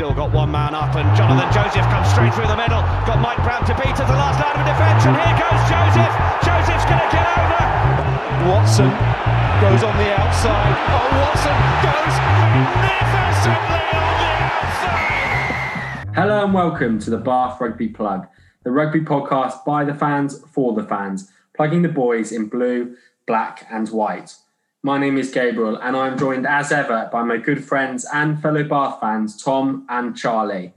still got one man up, and Jonathan Joseph comes straight through the middle. Got Mike Brown to beat at the last line of defence, and here goes Joseph. Joseph's going to get over. Watson goes on the outside. Oh, Watson goes magnificently on the outside. Hello and welcome to the Bath Rugby Plug, the rugby podcast by the fans for the fans, plugging the boys in blue, black, and white. My name is Gabriel, and I'm joined as ever by my good friends and fellow Bath fans, Tom and Charlie.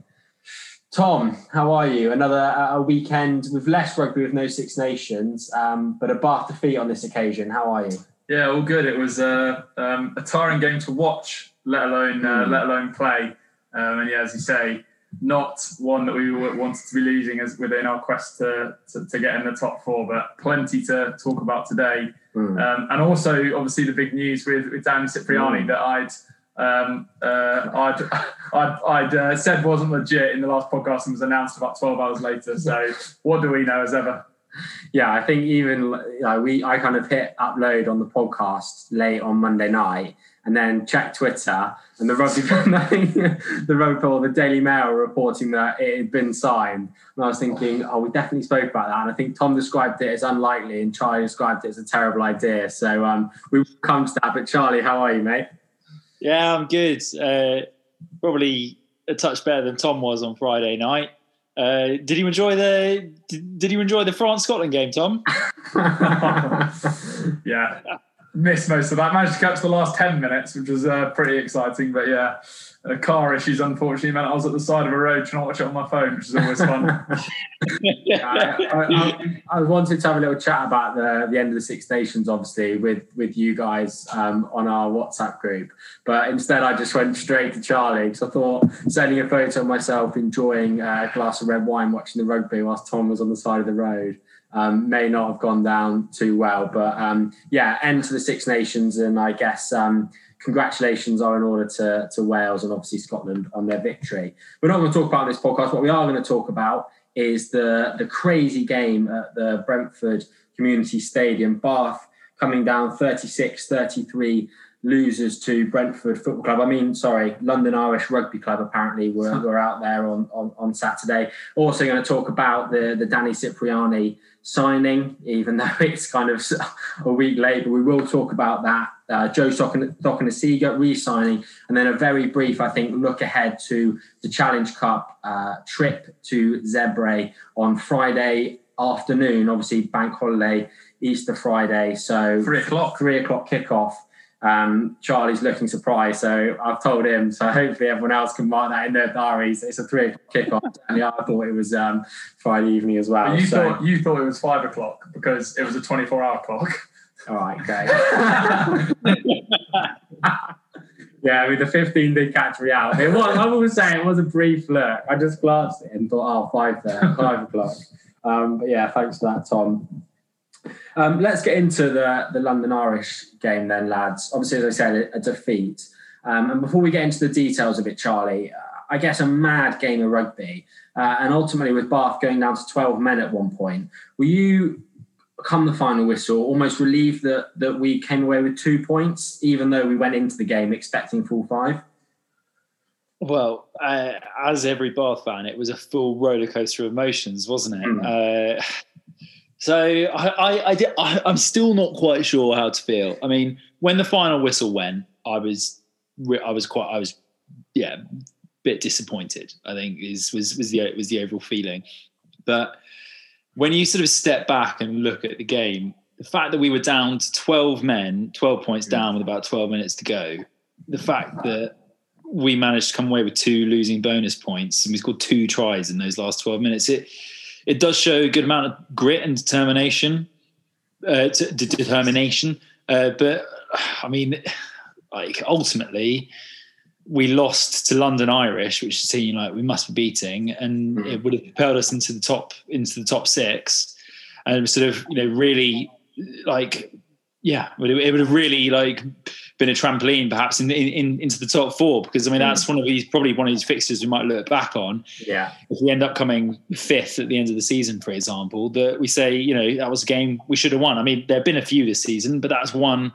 Tom, how are you? Another uh, a weekend with less rugby with no Six Nations, um, but a Bath defeat on this occasion. How are you? Yeah, all good. It was uh, um, a tiring game to watch, let alone uh, Mm. let alone play. Um, and yeah, as you say, not one that we wanted to be losing as within our quest to, to, to get in the top four, but plenty to talk about today. Mm. Um, and also, obviously, the big news with, with Danny Cipriani Mm. that I'd um, uh, I'd, I'd, I'd uh, said wasn't legit in the last podcast and was announced about 12 hours later. So, what do we know as ever? Yeah, I think even like we, I kind of hit upload on the podcast late on Monday night, and then check Twitter, and the rugby, the rugby or the Daily Mail reporting that it had been signed, and I was thinking, oh, we definitely spoke about that, and I think Tom described it as unlikely, and Charlie described it as a terrible idea. So um, we will come to that. But Charlie, how are you, mate? Yeah, I'm good. Uh, probably a touch better than Tom was on Friday night. Uh, did you enjoy the did you enjoy the France Scotland game, Tom? yeah, missed most of that. Managed to catch the last 10 minutes, which was uh, pretty exciting. But yeah, uh, car issues unfortunately meant I was at the side of a road trying to watch it on my phone, which is always fun. Yeah, I, I, I, wanted to have a little chat about the, the end of the Six Nations, obviously, with with you guys um, on our WhatsApp group. But instead, I just went straight to Charlie because I thought sending a photo of myself enjoying uh, a glass of red wine watching the rugby whilst Tom was on the side of the road um, may not have gone down too well. But um, yeah, end to the Six Nations, and I guess. Um, Congratulations are in order to, to Wales and obviously Scotland on their victory. We're not going to talk about this podcast. What we are going to talk about is the the crazy game at the Brentford Community Stadium. Bath coming down 36 33 losers to Brentford Football Club. I mean, sorry, London Irish Rugby Club apparently were, were out there on, on, on Saturday. Also going to talk about the, the Danny Cipriani signing, even though it's kind of a week late, but we will talk about that. Uh, Joe Cokanasiga re-signing, and then a very brief, I think, look ahead to the Challenge Cup uh, trip to Zebre on Friday afternoon. Obviously, bank holiday, Easter Friday, so Three o'clock. three o'clock kickoff. Um, Charlie's looking surprised, so I've told him. So hopefully everyone else can mark that in their diaries. It's a three o'clock kickoff. and I thought it was um, Friday evening as well. But you so, thought you thought it was five o'clock because it was a 24 hour clock. all right, okay. yeah, I mean the 15 did catch me out. It was. I was saying it was a brief look. I just glanced at it and thought, oh, five there, five o'clock. Um, but yeah, thanks for that, Tom. Um, let's get into the, the London Irish game then, lads. Obviously, as I said, a, defeat. Um, and before we get into the details of it, Charlie, uh, I guess a mad game of rugby. Uh, and ultimately, with Bath going down to 12 men at one point, were you, come the final whistle, almost relieved that, that we came away with two points, even though we went into the game expecting full five? Well, uh, as every Bath fan, it was a full roller coaster of emotions, wasn't it? Uh, so I, I, I, did, I, I'm still not quite sure how to feel. I mean, when the final whistle went, I was, I was quite, I was, yeah, bit disappointed. I think is was was the was the overall feeling. But when you sort of step back and look at the game, the fact that we were down to 12 men, 12 points down with about 12 minutes to go, the fact that we managed to come away with two losing bonus points and we scored two tries in those last 12 minutes, it it does show a good amount of grit and determination. Uh, determination, uh, but I mean, like ultimately, we lost to London Irish, which is a team like we must be beating, and Mhm. it would have propelled us into the top into the top six, and sort of you know really like yeah, it would have- it would have really like been a trampoline perhaps in, in, into the top four because I mean hmm. that's one of these probably one of these fixtures we might look back on Yeah. if we end up coming fifth at the end of the season, for example, that we say, you know, that was a game we should have won. I mean, there have been a few this season, but that's one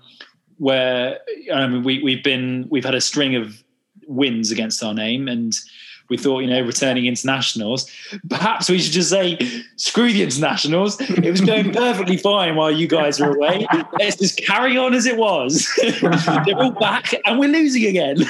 where I mean we we've been we've had a string of wins against our name, and we thought, you know, returning internationals. Perhaps we should just say, screw the internationals. It was going perfectly fine while you guys were away. Let's just carry on as it was. They're all back and we're losing again.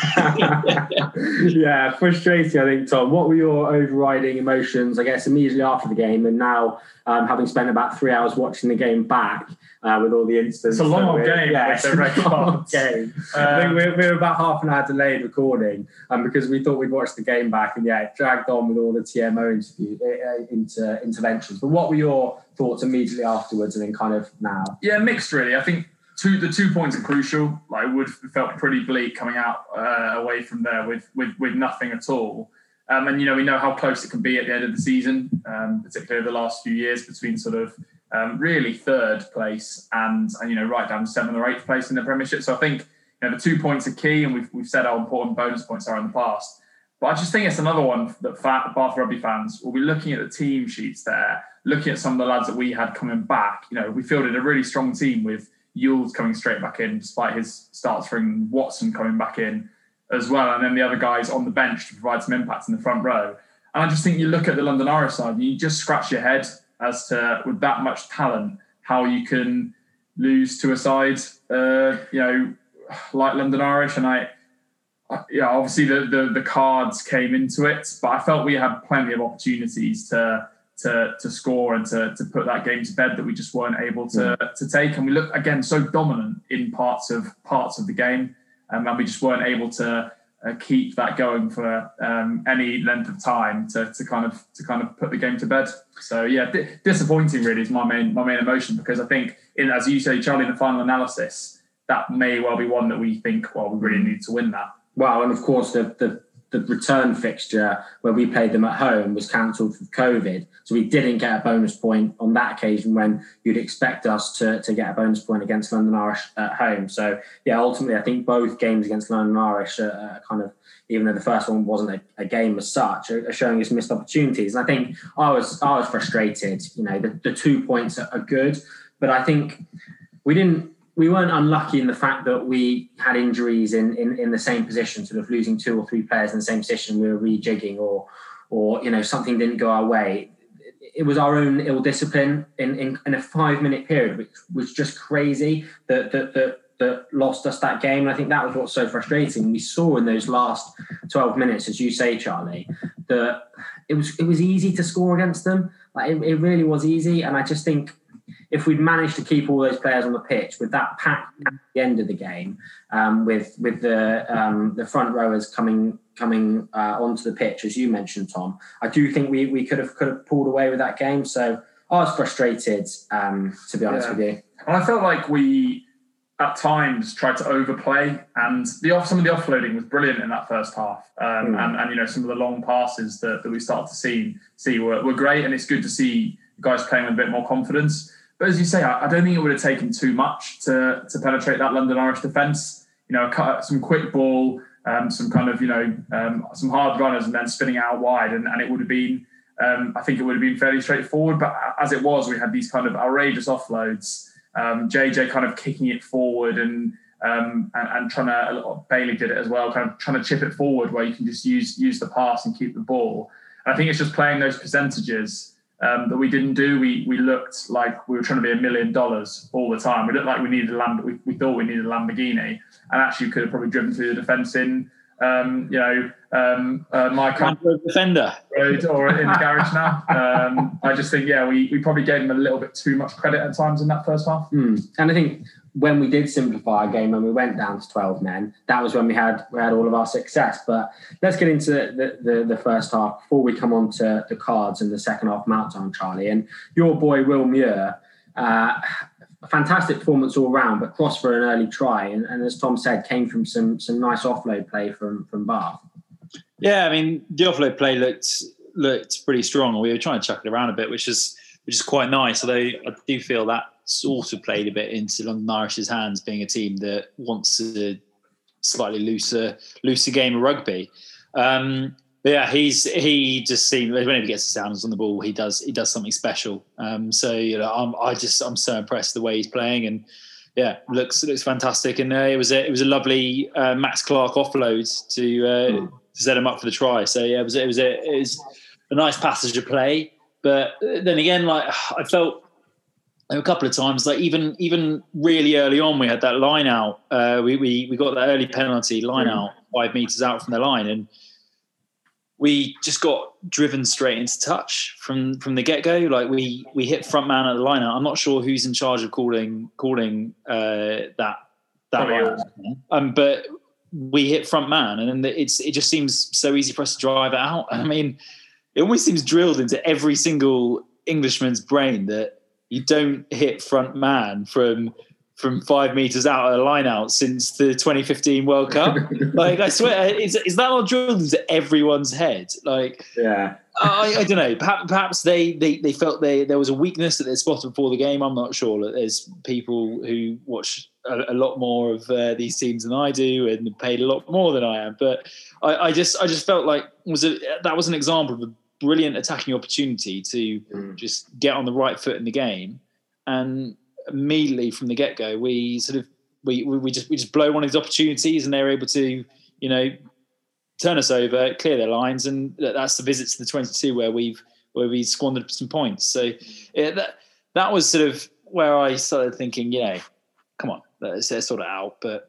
yeah, frustrating, I think, Tom. What were your overriding emotions, I guess, immediately after the game and now um, having spent about three hours watching the game back uh, with all the incidents? It's a long game. Yeah, it's a long game. Um, I think we're, we're about half an hour delayed recording um, because we thought we'd watch the game back and yeah, it dragged on with all the TMO interview, uh, inter, interventions. But what were your thoughts immediately afterwards and then kind of now? Yeah, mixed really. I think two the two points are crucial. Like Wood felt pretty bleak coming out uh, away from there with with with nothing at all. Um, and you know we know how close it can be at the end of the season, um, particularly the last few years between sort of um, really third place and, and you know right down to seventh or eighth place in the Premiership. So I think you know the two points are key, and we've we've said how important bonus points are in the past. But I just think it's another one that Bath Rugby fans will be looking at the team sheets there, looking at some of the lads that we had coming back. You know, we fielded a really strong team with Ewels coming straight back in, despite his starts from Watson coming back in as well, and then the other guys on the bench to provide some impact in the front row. And I just think you look at the London Irish side and you just scratch your head as to with that much talent how you can lose to a side, uh, you know, like London Irish. And I, yeah, obviously the, the, the cards came into it, but I felt we had plenty of opportunities to to to score and to to put that game to bed that we just weren't able to mm. to take. And we looked again so dominant in parts of parts of the game, um, and we just weren't able to uh, keep that going for um, any length of time to, to kind of to kind of put the game to bed. So yeah, di- disappointing really is my main my main emotion because I think in, as you say, Charlie, in the final analysis, that may well be one that we think well we really need to win that. Well, and of course the the the return fixture where we played them at home was cancelled for COVID. So we didn't get a bonus point on that occasion when you'd expect us to, to get a bonus point against London Irish at home. So yeah, ultimately I think both games against London Irish are, are kind of even though the first one wasn't a, a game as such, are, showing us missed opportunities. And I think I was I was frustrated. You know, the, the two points are, are good, but I think we didn't we weren't unlucky in the fact that we had injuries in, in, in the same position, sort of losing two or three players in the same position. We were rejigging, or or you know something didn't go our way. It was our own ill discipline in, in, in a five minute period, which was just crazy that that that that lost us that game. And I think that was what's so frustrating. We saw in those last 12 minutes, as you say, Charlie, that it was it was easy to score against them. Like it, it really was easy. And I just think if we'd managed to keep all those players on the pitch with that pack at the end of the game, um, with with the um, the front rowers coming coming uh, onto the pitch, as you mentioned, Tom, I do think we we could have could have pulled away with that game. So I was frustrated, um, to be honest yeah. with you. And I felt like we at times tried to overplay, and the off some of the offloading was brilliant in that first half, um, mm. and and you know some of the long passes that, that we started to see see were, were great, and it's good to see guys playing with a bit more confidence. But as you say, I, I don't think it would have taken too much to to penetrate that London Irish defence. You know, cut some quick ball, um, some kind of you know um, some hard runners, and then spinning out wide, and, and it would have been. Um, I think it would have been fairly straightforward. But as it was, we had these kind of outrageous offloads. JJ um, kind of kicking it forward and um, and, and, trying to Bailey did it as well, kind of trying to chip it forward where you can just use use the pass and keep the ball. And I think it's just playing those percentages um, that we didn't do. We we looked like we were trying to be a million dollars all the time. We looked like we needed a Lamb- we, we thought we needed a Lamborghini, and actually could have probably driven through the defence in um, you know um, uh, my defender road or in the garage now. Um, I just think yeah, we we probably gave him a little bit too much credit at times in that first half. Mm. And I think when we did simplify our game, and we went down to 12 men, that was when we had we had all of our success. But let's get into the, the, the first half before we come on to the cards and the second half meltdown, Charlie. And your boy Will Muir, uh, fantastic performance all round, but cross for an early try. And, and, as Tom said, came from some some nice offload play from from Bath. Yeah, I mean the offload play looked looked pretty strong. We were trying to chuck it around a bit, which is which is quite nice. Although I do feel that sort of played a bit into London Irish's hands, being a team that wants a slightly looser looser game of rugby. Um, yeah, he's he just seems whenever he gets the sounds on the ball, he does he does something special. Um, so you know, I'm I just I'm so impressed with the way he's playing, and yeah, looks looks fantastic. And uh, it was a it was a lovely uh, Max Clark offload to uh, to set him up for the try. So yeah, it was it was a, it was a nice passage of play. But then again, like I felt a couple of times, like even even really early on, we had that line out. Uh, we we we got that early penalty line mm. out five meters out from the line, and we just got driven straight into touch from from the get go. Like we we hit front man at the line out. I'm not sure who's in charge of calling calling uh, that that line, um, but we hit front man, and then it's it just seems so easy for us to drive out. I mean, it almost seems drilled into every single Englishman's brain that you don't hit front man from from five meters out of the line out since the 2015 World Cup. like I swear, is, is that not drilled into everyone's head? Like, yeah, I, I, don't know. Perhaps, perhaps, they, they they felt they there was a weakness that they spotted before the game. I'm not sure. There's people who watch a, a lot more of uh, these teams than I do and paid a lot more than I am. But I, I just I just felt like was a, that was an example of a brilliant attacking opportunity to mm. just get on the right foot in the game and immediately from the get go, we sort of we, we just we just blow one of these opportunities, and they're able to you know turn us over, clear their lines, and that's the visit to the 22 where we've where we squandered some points. So yeah, that that was sort of where I started thinking, you know, come on, let's, sort of out. But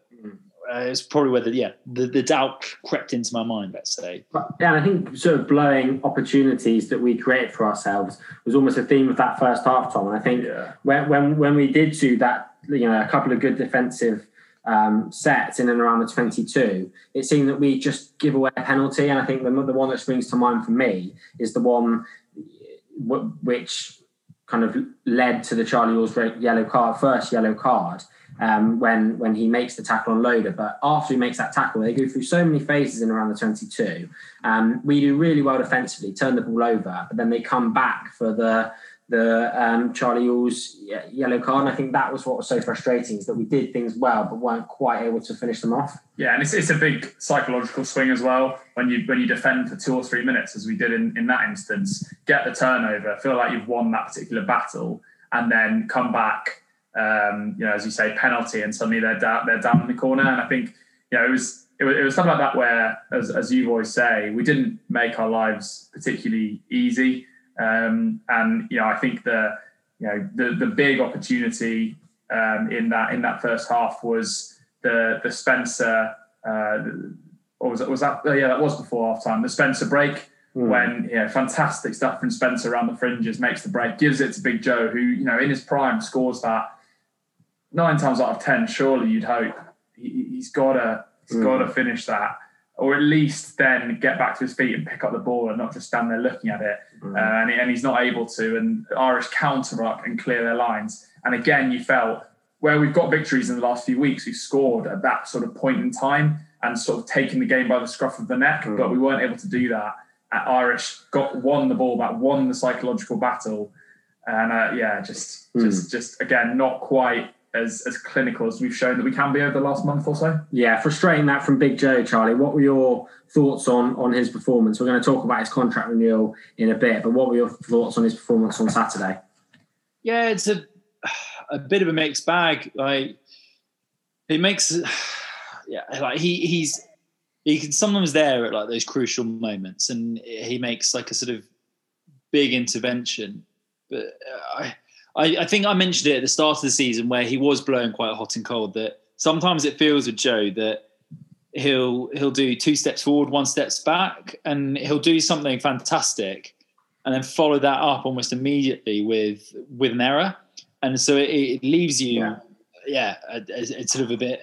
uh, it's probably where the yeah the, the doubt crept into my mind. Let's say. Yeah, I think sort of blowing opportunities that we create for ourselves was almost a theme of that first half, Tom. And I think yeah. when when when we did do that, you know, a couple of good defensive um, sets in and around the 22, it seemed that we just give away a penalty. And I think the, the one that springs to mind for me is the one w- which kind of led to the Charlie Ewels yellow card, first yellow card, um, when when he makes the tackle on Loader. But after he makes that tackle, they go through so many phases in around the 22. Um, we do really well defensively, turn the ball over, but then they come back for the the um, Charlie Ewels yellow card. And I think that was what was so frustrating is that we did things well, but weren't quite able to finish them off. Yeah, and it's, it's a big psychological swing as well when you when you defend for two or three minutes, as we did in, in that instance, get the turnover, feel like you've won that particular battle, and then come back um, you know, as you say, penalty, and suddenly they're down, they're down in the corner. And I think, you know, it was it was, it was something like that where, as, as you always say, we didn't make our lives particularly easy. Um, and you know, I think the you know the the big opportunity um, in that in that first half was the the Spencer. Uh, or was that was that? Yeah, that was before half time. The Spencer break. Mm. When yeah, fantastic stuff from Spencer around the fringes, makes the break, gives it to Big Joe, who you know in his prime scores that nine times out of ten, surely you'd hope he, has got to he's mm. got to finish that, or at least then get back to his feet and pick up the ball and not just stand there looking at it. Mm. Uh, and, he, and he's not able to. And Irish counter up and clear their lines. And again, you felt where we've got victories in the last few weeks, we've scored at that sort of point in time and sort of taken the game by the scruff of the neck, mm. but we weren't able to do that. At Irish got won the ball back, won the psychological battle, and uh, yeah, just just just again not quite as as clinical as we've shown that we can be over the last month or so. Yeah, frustrating that from Big Joe, Charlie. What were your thoughts on on his performance? We're going to talk about his contract renewal in a bit, but what were your thoughts on his performance on Saturday? Yeah, it's a a bit of a mixed bag. Like it makes, yeah, like he he's he can sometimes there at like those crucial moments, and he makes like a sort of big intervention, but uh, I I, think I mentioned it at the start of the season where he was blowing quite hot and cold. That sometimes it feels with Joe that he'll he'll do two steps forward, one steps back, and he'll do something fantastic, and then follow that up almost immediately with with an error, and so it, it leaves you, yeah, yeah a, a, a sort of a bit.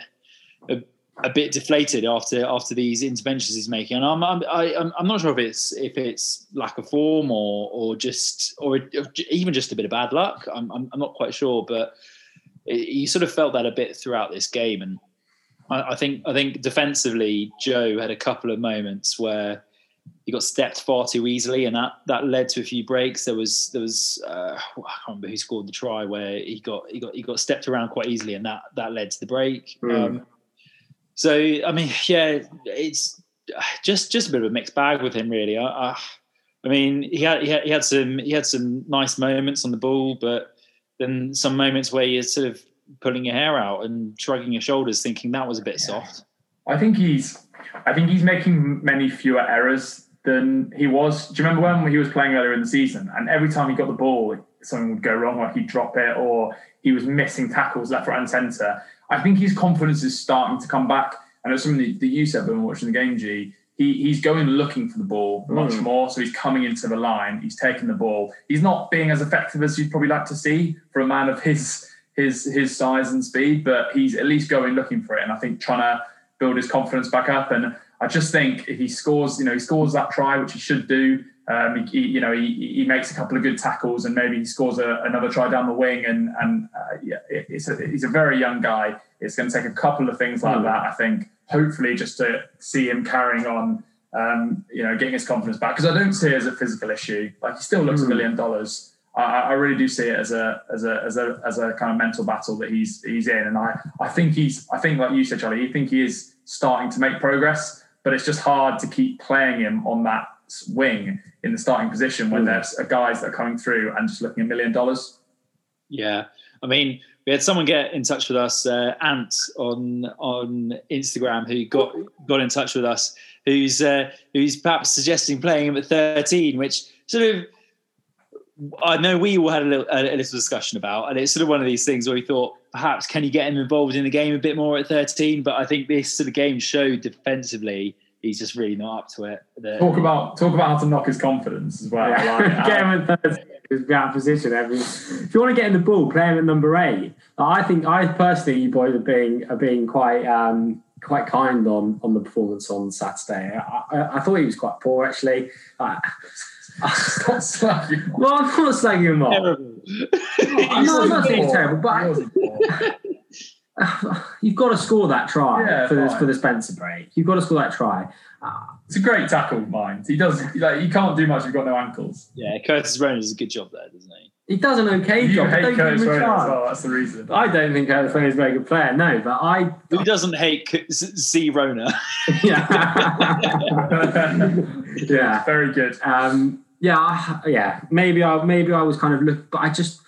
A, a bit deflated after after these interventions he's making, and I'm I'm I, am i am not sure if it's if it's lack of form or or just or even just a bit of bad luck. I'm I'm, I'm not quite sure, but it, you sort of felt that a bit throughout this game, and I, I, think I think defensively Joe had a couple of moments where he got stepped far too easily, and that that led to a few breaks. There was there was uh, I can't remember who scored the try where he got he got he got stepped around quite easily, and that that led to the break. Mm. Um, so I mean, yeah, it's just just a bit of a mixed bag with him, really. I, I, I mean, he had, he had he had some he had some nice moments on the ball, but then some moments where you're sort of pulling your hair out and shrugging your shoulders, thinking that was a bit soft. I think he's I think he's making many fewer errors than he was. Do you remember when he was playing earlier in the season? And every time he got the ball, something would go wrong, like he'd drop it, or he was missing tackles left, right, and centre. I think his confidence is starting to come back. And it's something that you said when watching the game, G. He, he's going looking for the ball much mm. more. So he's coming into the line. He's taking the ball. He's not being as effective as you'd probably like to see for a man of his his his size and speed, but he's at least going looking for it. And I think trying to build his confidence back up. And I just think if he scores, you know, he scores that try, which he should do. Um, he, you know, he, he makes a couple of good tackles, and maybe he scores a, another try down the wing. And and uh, yeah, it's a, he's a very young guy. It's going to take a couple of things like that, I think. Hopefully, just to see him carrying on, um, you know, getting his confidence back. Because I don't see it as a physical issue. Like he still looks a million dollars. I, I, really do see it as a as a as a as a kind of mental battle that he's he's in, and I I think he's I think like you said, Charlie, you think he is starting to make progress, but it's just hard to keep playing him on that wing in the starting position when mm. there's guys that are coming through and just looking a million dollars. Yeah, I mean, we had someone get in touch with us, uh, Ant on on Instagram, who got got in touch with us, who's uh, who's perhaps suggesting playing him at 13, which sort of I know we all had a little, a little discussion about, and it's sort of one of these things where we thought perhaps can you get him involved in the game a bit more at 13? But I think this sort of game showed defensively he's just really not up to it. The, talk about talk about how to knock his confidence as well. Yeah. Like, get him at 13 be out of position. Every, if you want to get in the ball, play him at number eight. I think I personally, you boys are being are being quite um, quite kind on on the performance on Saturday. I, I, I thought he was quite poor actually. Stop slagging Well, I'm not slagging him off. I'm not, I'm not saying he's terrible, but you've got to score that try yeah, for this for the Spencer break. You've got to score that try. it's a great tackle, mind. He does like he can't do much. He's got no ankles. Yeah, Curtis Rona does a good job there, doesn't he? He does an okay you job. Hate Curtis Rona as well. That's the reason. I don't think Curtis Rona is a very good player. No, but I. Who doesn't hate C Rona? yeah. yeah. Very good. Um, yeah, yeah. Maybe I maybe I was kind of look, but I just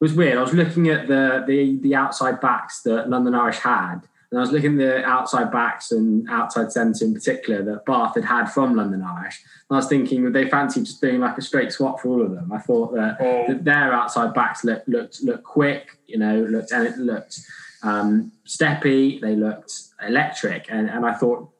it was weird. I was looking at the the the outside backs that London Irish had, and I was looking at the outside backs and outside centre in particular that Bath had had from London Irish. And I was thinking, would they fancy just being like a straight swap for all of them? I thought that, oh. that their outside backs looked looked looked quick, you know, looked and it looked um, steppy. They looked electric, and and I thought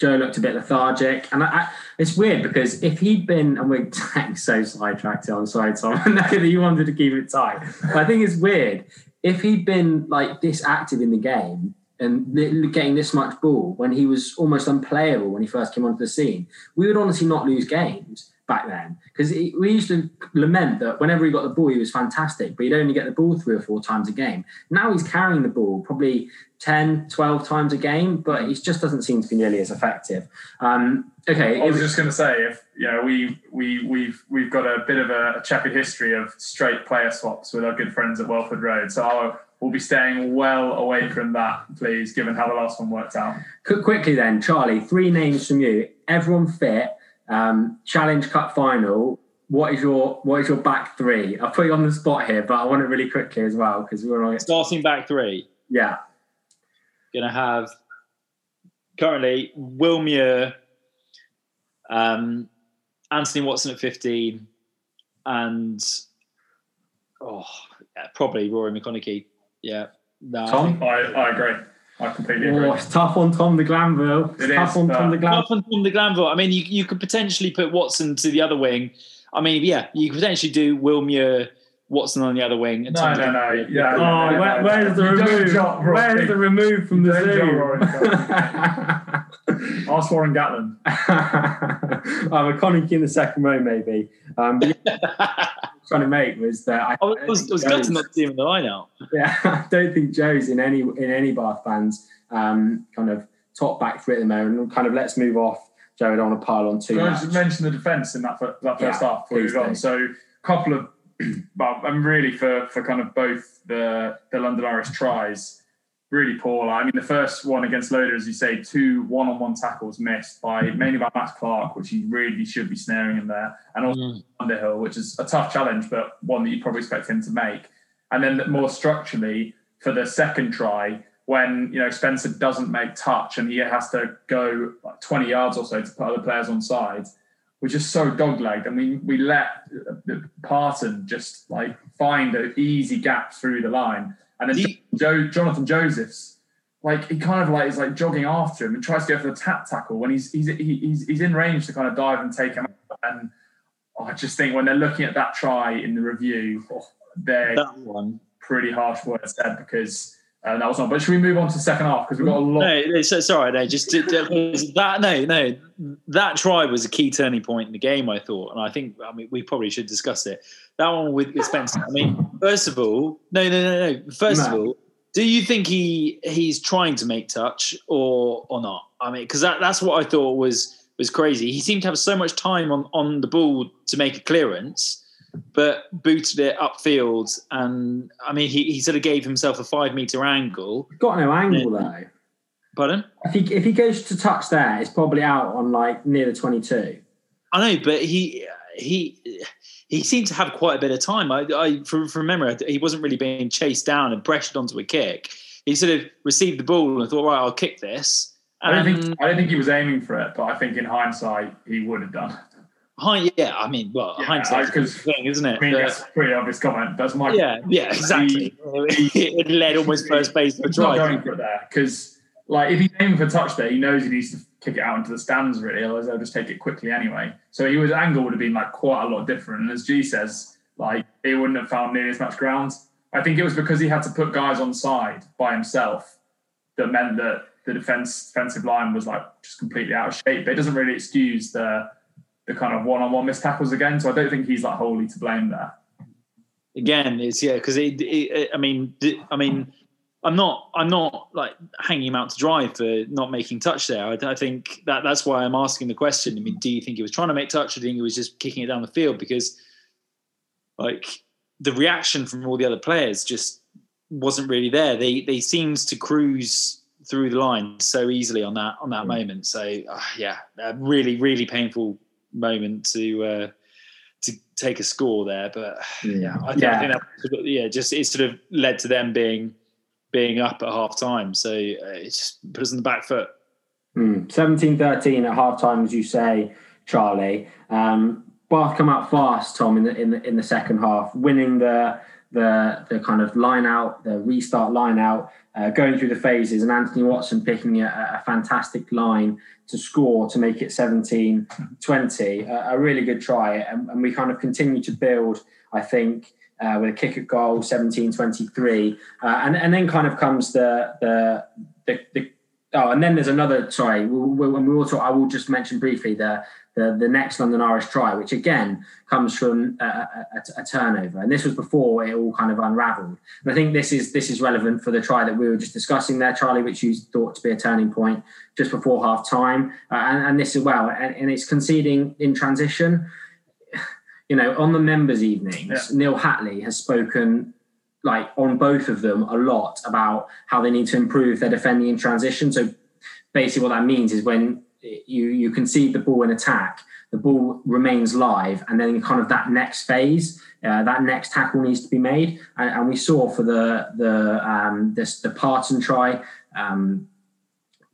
Joe looked a bit lethargic, and I, I, it's weird because if he'd been, and we're so sidetracked, I'm sorry, Tom. I know that you wanted to keep it tight. But I think it's weird if he'd been like this active in the game and getting this much ball when he was almost unplayable when he first came onto the scene. We would honestly not lose games back then because we used to lament that whenever he got the ball, he was fantastic, but he'd only get the ball three or four times a game. Now he's carrying the ball probably 10, 12 times a game, but he just doesn't seem to be nearly as effective. Um, okay, I was just going to say, if you know, we we we've we've got a bit of a, a checkered history of straight player swaps with our good friends at Welford Road, so I'll, we'll be staying well away from that, please, given how the last one worked out. Quickly then, Charlie, three names from you. Everyone fit. Um, Challenge Cup final. What is your what is your back three? I'll put you on the spot here, but I want it really quickly as well because we're on starting back three. Yeah going to have currently Will Muir, um, Anthony Watson at 15, and oh, yeah, probably Ruaridh McConnochie. Yeah. No, Tom, I, I agree. I completely oh, agree. Oh, it's tough on Tom de Glanville. It's it tough is, on Tom de Glanville. Tough on Tom de Glanville. I mean, you, you could potentially put Watson to the other wing. I mean, yeah, you could potentially do Will Muir Watson on the other wing. And no, no, no, yeah. Oh, no, where, where's the remove? Where's the remove from the Zoom? Ask Warren Gatland. I'm a Conic in the second row, maybe. Um, trying to make was that I, I was, was gutted not to see him in the lineup. Yeah, I don't think Joe's in any in any Bath fans um, kind of top back three at the moment. Kind of let's move off. Joe, I don't want to pile on too Can much. I just mention the defence in that, that first yeah, half before we on. So, a couple of but I'm really for for kind of both the the London Irish tries really poor. I mean, the first one against Loader, as you say, two one-on-one tackles missed by mainly by Max Clark, which he really should be snaring in there, and also mm. Underhill, which is a tough challenge, but one that you probably expect him to make. And then more structurally, for the second try, when you know Spencer doesn't make touch and he has to go like 20 yards or so to put other players on side, we're just so doglegged, and we we let Parton just like find an easy gap through the line, and then Joe, Jonathan Joseph's like he kind of like is like jogging after him and tries to go for the tap tackle when he's he's he's he's in range to kind of dive and take him out. And I just think when they're looking at that try in the review, oh, they're That one. pretty harsh words said because uh, that was not. But should we move on to the second half because we've got a lot. No, it's, it's all right. No, just that. No, no, that try was a key turning point in the game. I thought, and I think I mean we probably should discuss it. That one with, with Spencer. I mean, first of all, no, no, no, no. First of all, do you think he he's trying to make touch or or not? I mean, because that, that's what I thought was was crazy. He seemed to have so much time on on the ball to make a clearance. But booted it upfield, and I mean, he, he sort of gave himself a five meter angle. Got no angle though. Pardon? If he if he goes to touch there, it's probably out on like near the twenty two. I know, but he he he seemed to have quite a bit of time. I, I from, from memory, he wasn't really being chased down and pressured onto a kick. He sort of received the ball and thought, right, I'll kick this. I don't think I don't think he was aiming for it, but I think in hindsight he would have done. yeah, I mean, well, Yeah, hindsight's I- a 'cause- thing, isn't it? I mean, that's a pretty obvious comment. That's my yeah, yeah, exactly. it led almost first base to a He's not going for it there because, like, if he's aiming for touch there, he knows he needs to kick it out into the stands. Really, otherwise they'll just take it quickly anyway. So he was angle would have been like quite a lot different. And as G says, like, he wouldn't have found nearly as much ground. I think it was because he had to put guys on side by himself that meant that the defense defensive line was like just completely out of shape. But it doesn't really excuse the the kind of one on one missed tackles again. So I don't think he's like wholly to blame there. again it's yeah because it, it, i mean I mean i'm not i'm not like hanging him out to dry for not making touch there. I, I think that that's why i'm asking the question. I mean do you think he was trying to make touch or do you think he was just kicking it down the field? Because like the reaction from all the other players just wasn't really there. They they seemed to cruise through the line so easily on that on that moment. So uh, yeah a really really painful moment to uh to take a score there. But yeah, I, think, I think that yeah, just it sort of led to them being being up at half time. So uh, it just put us on the back foot. Mm. 17-13 at half time, as you say, Charlie. Um, Bath come out fast, Tom, in the in the in the second half, winning the the the kind of line out, the restart line out, uh, going through the phases, and Anthony Watson picking a, a fantastic line to score to make it 17-20. A, a really good try, and, and we kind of continue to build. I think uh, with a kick at goal, 17-23, uh, and and then kind of comes the the the, the Oh, and then there's another. Sorry, we, we, we also, I will just mention briefly the the, the next London Irish try, which again comes from a, a, a, a turnover, and this was before it all kind of unravelled. And I think this is this is relevant for the try that we were just discussing there, Charlie, which you thought to be a turning point just before half time, uh, and, and this as well, and, and it's conceding in transition. You know, on the members' evenings, Yeah. Neil Hatley has spoken like on both of them a lot about how they need to improve their defending in transition. So basically what that means is when you you concede the ball in attack, the ball remains live, and then kind of that next phase, uh, that next tackle needs to be made. And, and we saw for the the um, this the Parton try. Um,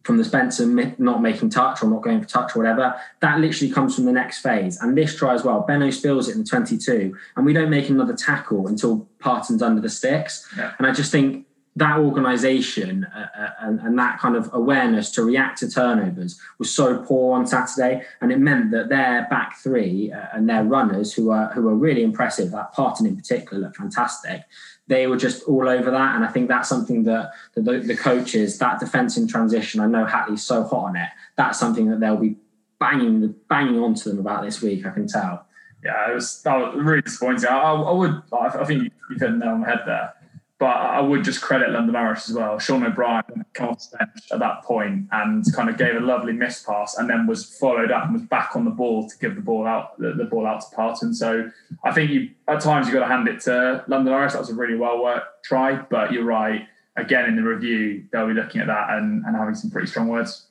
from the Spencer not making touch or not going for touch or whatever, that literally comes from the next phase. And this try as well, Benno spills it in the 22, and we don't make another tackle until Parton's under the sticks. Yeah. And I just think that organisation uh, uh, and, and that kind of awareness to react to turnovers was so poor on Saturday, and it meant that their back three uh, and their runners, who are who are really impressive, that Parton in particular looked fantastic. They were just all over that, and I think that's something that the, the, coaches, that defence in transition. I know Hatley's so hot on it. That's something that they'll be banging banging onto them about this week. I can tell. yeah, it was that was really disappointing. I, I would, I think you, you hit the nail on the head there. But I would just credit London Irish as well. Sean O'Brien came off the bench at that point and kind of gave a lovely miss pass, and then was followed up and was back on the ball to give the ball out, the, the ball out to Parton. So I think you at times you've got to hand it to London Irish. That was a really well worked try, but you're right. Again, in the review, they'll be looking at that and, and having some pretty strong words.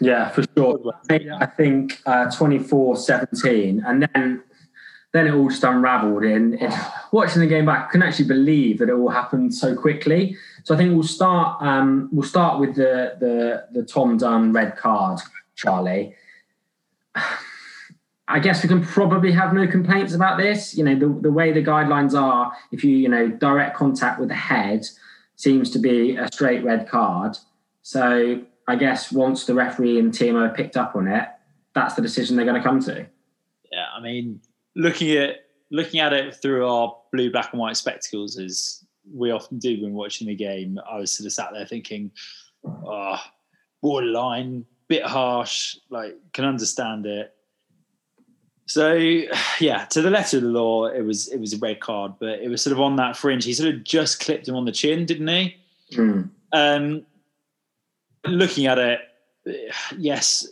yeah, for sure. I think uh, 24 17. And then then it all just unravelled. And watching the game back, I couldn't actually believe that it all happened so quickly. So I think we'll start. Um, we'll start with the the the Tom Dunn red card, Charlie. I guess we can probably have no complaints about this. You know, the, the way the guidelines are, if you, you know, direct contact with the head seems to be a straight red card. So I guess once the referee and TMO picked up on it, that's the decision they're going to come to. Yeah, I mean, looking at looking at it through our blue, black, and white spectacles, as we often do when watching the game, I was sort of sat there thinking, oh, borderline, bit harsh, like can understand it. So yeah, to the letter of the law, it was it was a red card, but it was sort of on that fringe. He sort of just clipped him on the chin, didn't he? Mm. Um, looking at it, yes,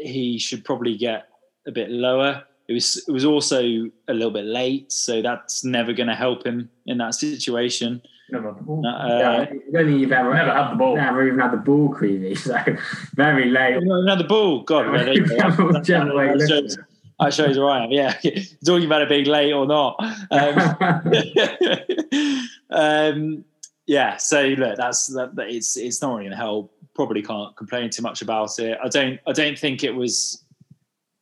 he should probably get a bit lower. It was it was also a little bit late, so that's never going to help him in that situation. Never had the ball. Uh, yeah, I don't think you've ever Never had the ball. Never even had the ball, Creevy. So very late. Another ball, God, yeah, there you. That- Whichever way you that shows- that shows where I am. Yeah, talking about it being late or not. Um, um, yeah, so look, that's that, that it's it's not really going to help. Probably can't complain too much about it. I don't I don't think it was.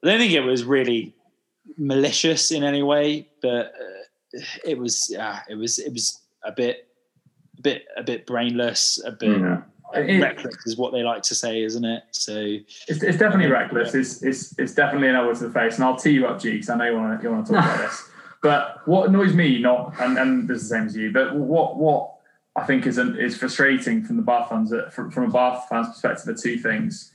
I don't think it was really malicious in any way, but uh, it was yeah, it was it was a bit a bit a bit brainless, a bit Yeah. It- reckless is what they like to say, isn't it? So It's, it's definitely reckless. It's, it's, it's definitely an elbow to the face. And I'll tee you up, G, because I know you want to you want to talk about this. But what annoys me, not and, and this is the same as you, but what what I think is an, is frustrating from the Bath fans uh, from, from a Bath fans perspective are two things.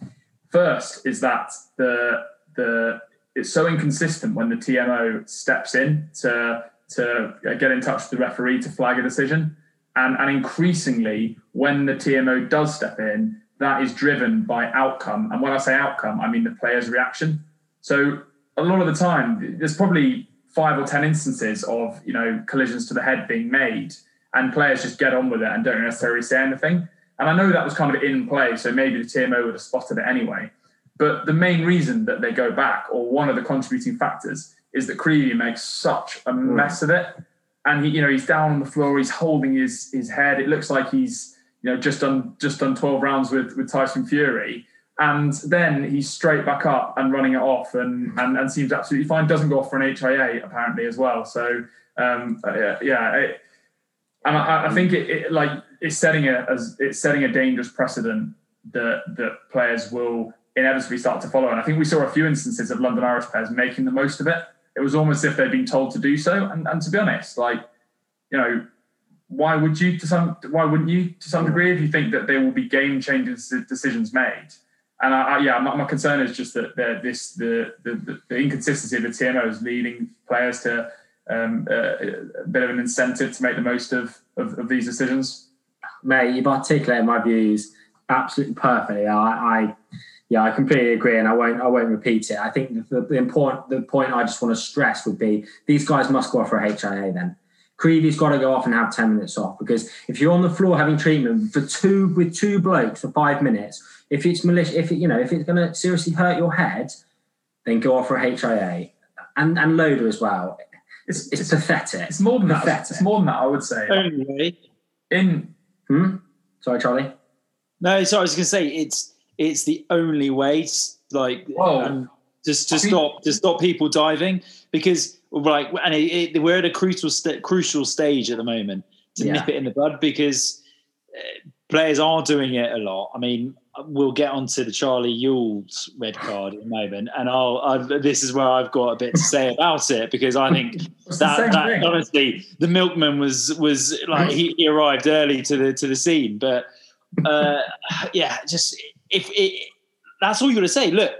First is that the the it's so inconsistent when the TMO steps in to to get in touch with the referee to flag a decision, and and increasingly when the TMO does step in, that is driven by outcome. And when I say outcome, I mean the player's reaction. So a lot of the time, there's probably five or ten instances of you know collisions to the head being made, and players just get on with it and don't necessarily say anything. And I know that was kind of in play, so maybe the TMO would have spotted it anyway. But the main reason that they go back, or one of the contributing factors, is that Creevy makes such a mess of it. And he, you know, he's down on the floor, he's holding his his head. It looks like he's, you know, just done just done 12 rounds with with Tyson Fury. And then he's straight back up and running it off and and, and seems absolutely fine. Doesn't go off for an HIA apparently as well. So um, uh, yeah, yeah it, and I, I think it, it like it's setting a as it's setting a dangerous precedent that that players will inevitably start to follow. And I think we saw a few instances of London Irish players making the most of it. It was almost as if they'd been told to do so. And, and to be honest, like you know, why would you to some why wouldn't you to some degree if you think that there will be game changing decisions made? And I, I, yeah, my, my concern is just that the, this the, the the inconsistency of the TMO is leading players to um, uh, a bit of an incentive to make the most of, of, of these decisions. Mate, you've articulated my views absolutely perfectly. I, I yeah, I completely agree, and I won't I won't repeat it. I think the, the important the point I just want to stress would be these guys must go off for a HIA then. Creevy's got to go off and have 10 minutes off because if you're on the floor having treatment for two with two blokes for five minutes, if it's malicious, if it, you know, if it's going to seriously hurt your head, then go off for a HIA and and loader as well. It's, it's, pathetic. It's more than that. Pathetic. It's more than that, I would say. anyway, In Hmm? Sorry, Charlie. No, so I was going to say it's it's the only way, like, um, just to stop to stop people diving because like and it, it, we're at a crucial sta- crucial stage at the moment to Yeah. nip it in the bud because uh, players are doing it a lot. I mean, we'll get onto the Charlie Ewels red card in a moment, and I'll, I've, this is where I've got a bit to say about it because I think it's the that, that honestly, the milkman was was like he, he arrived early to the to the scene, but uh, yeah, just if it, that's all you got to say. Look,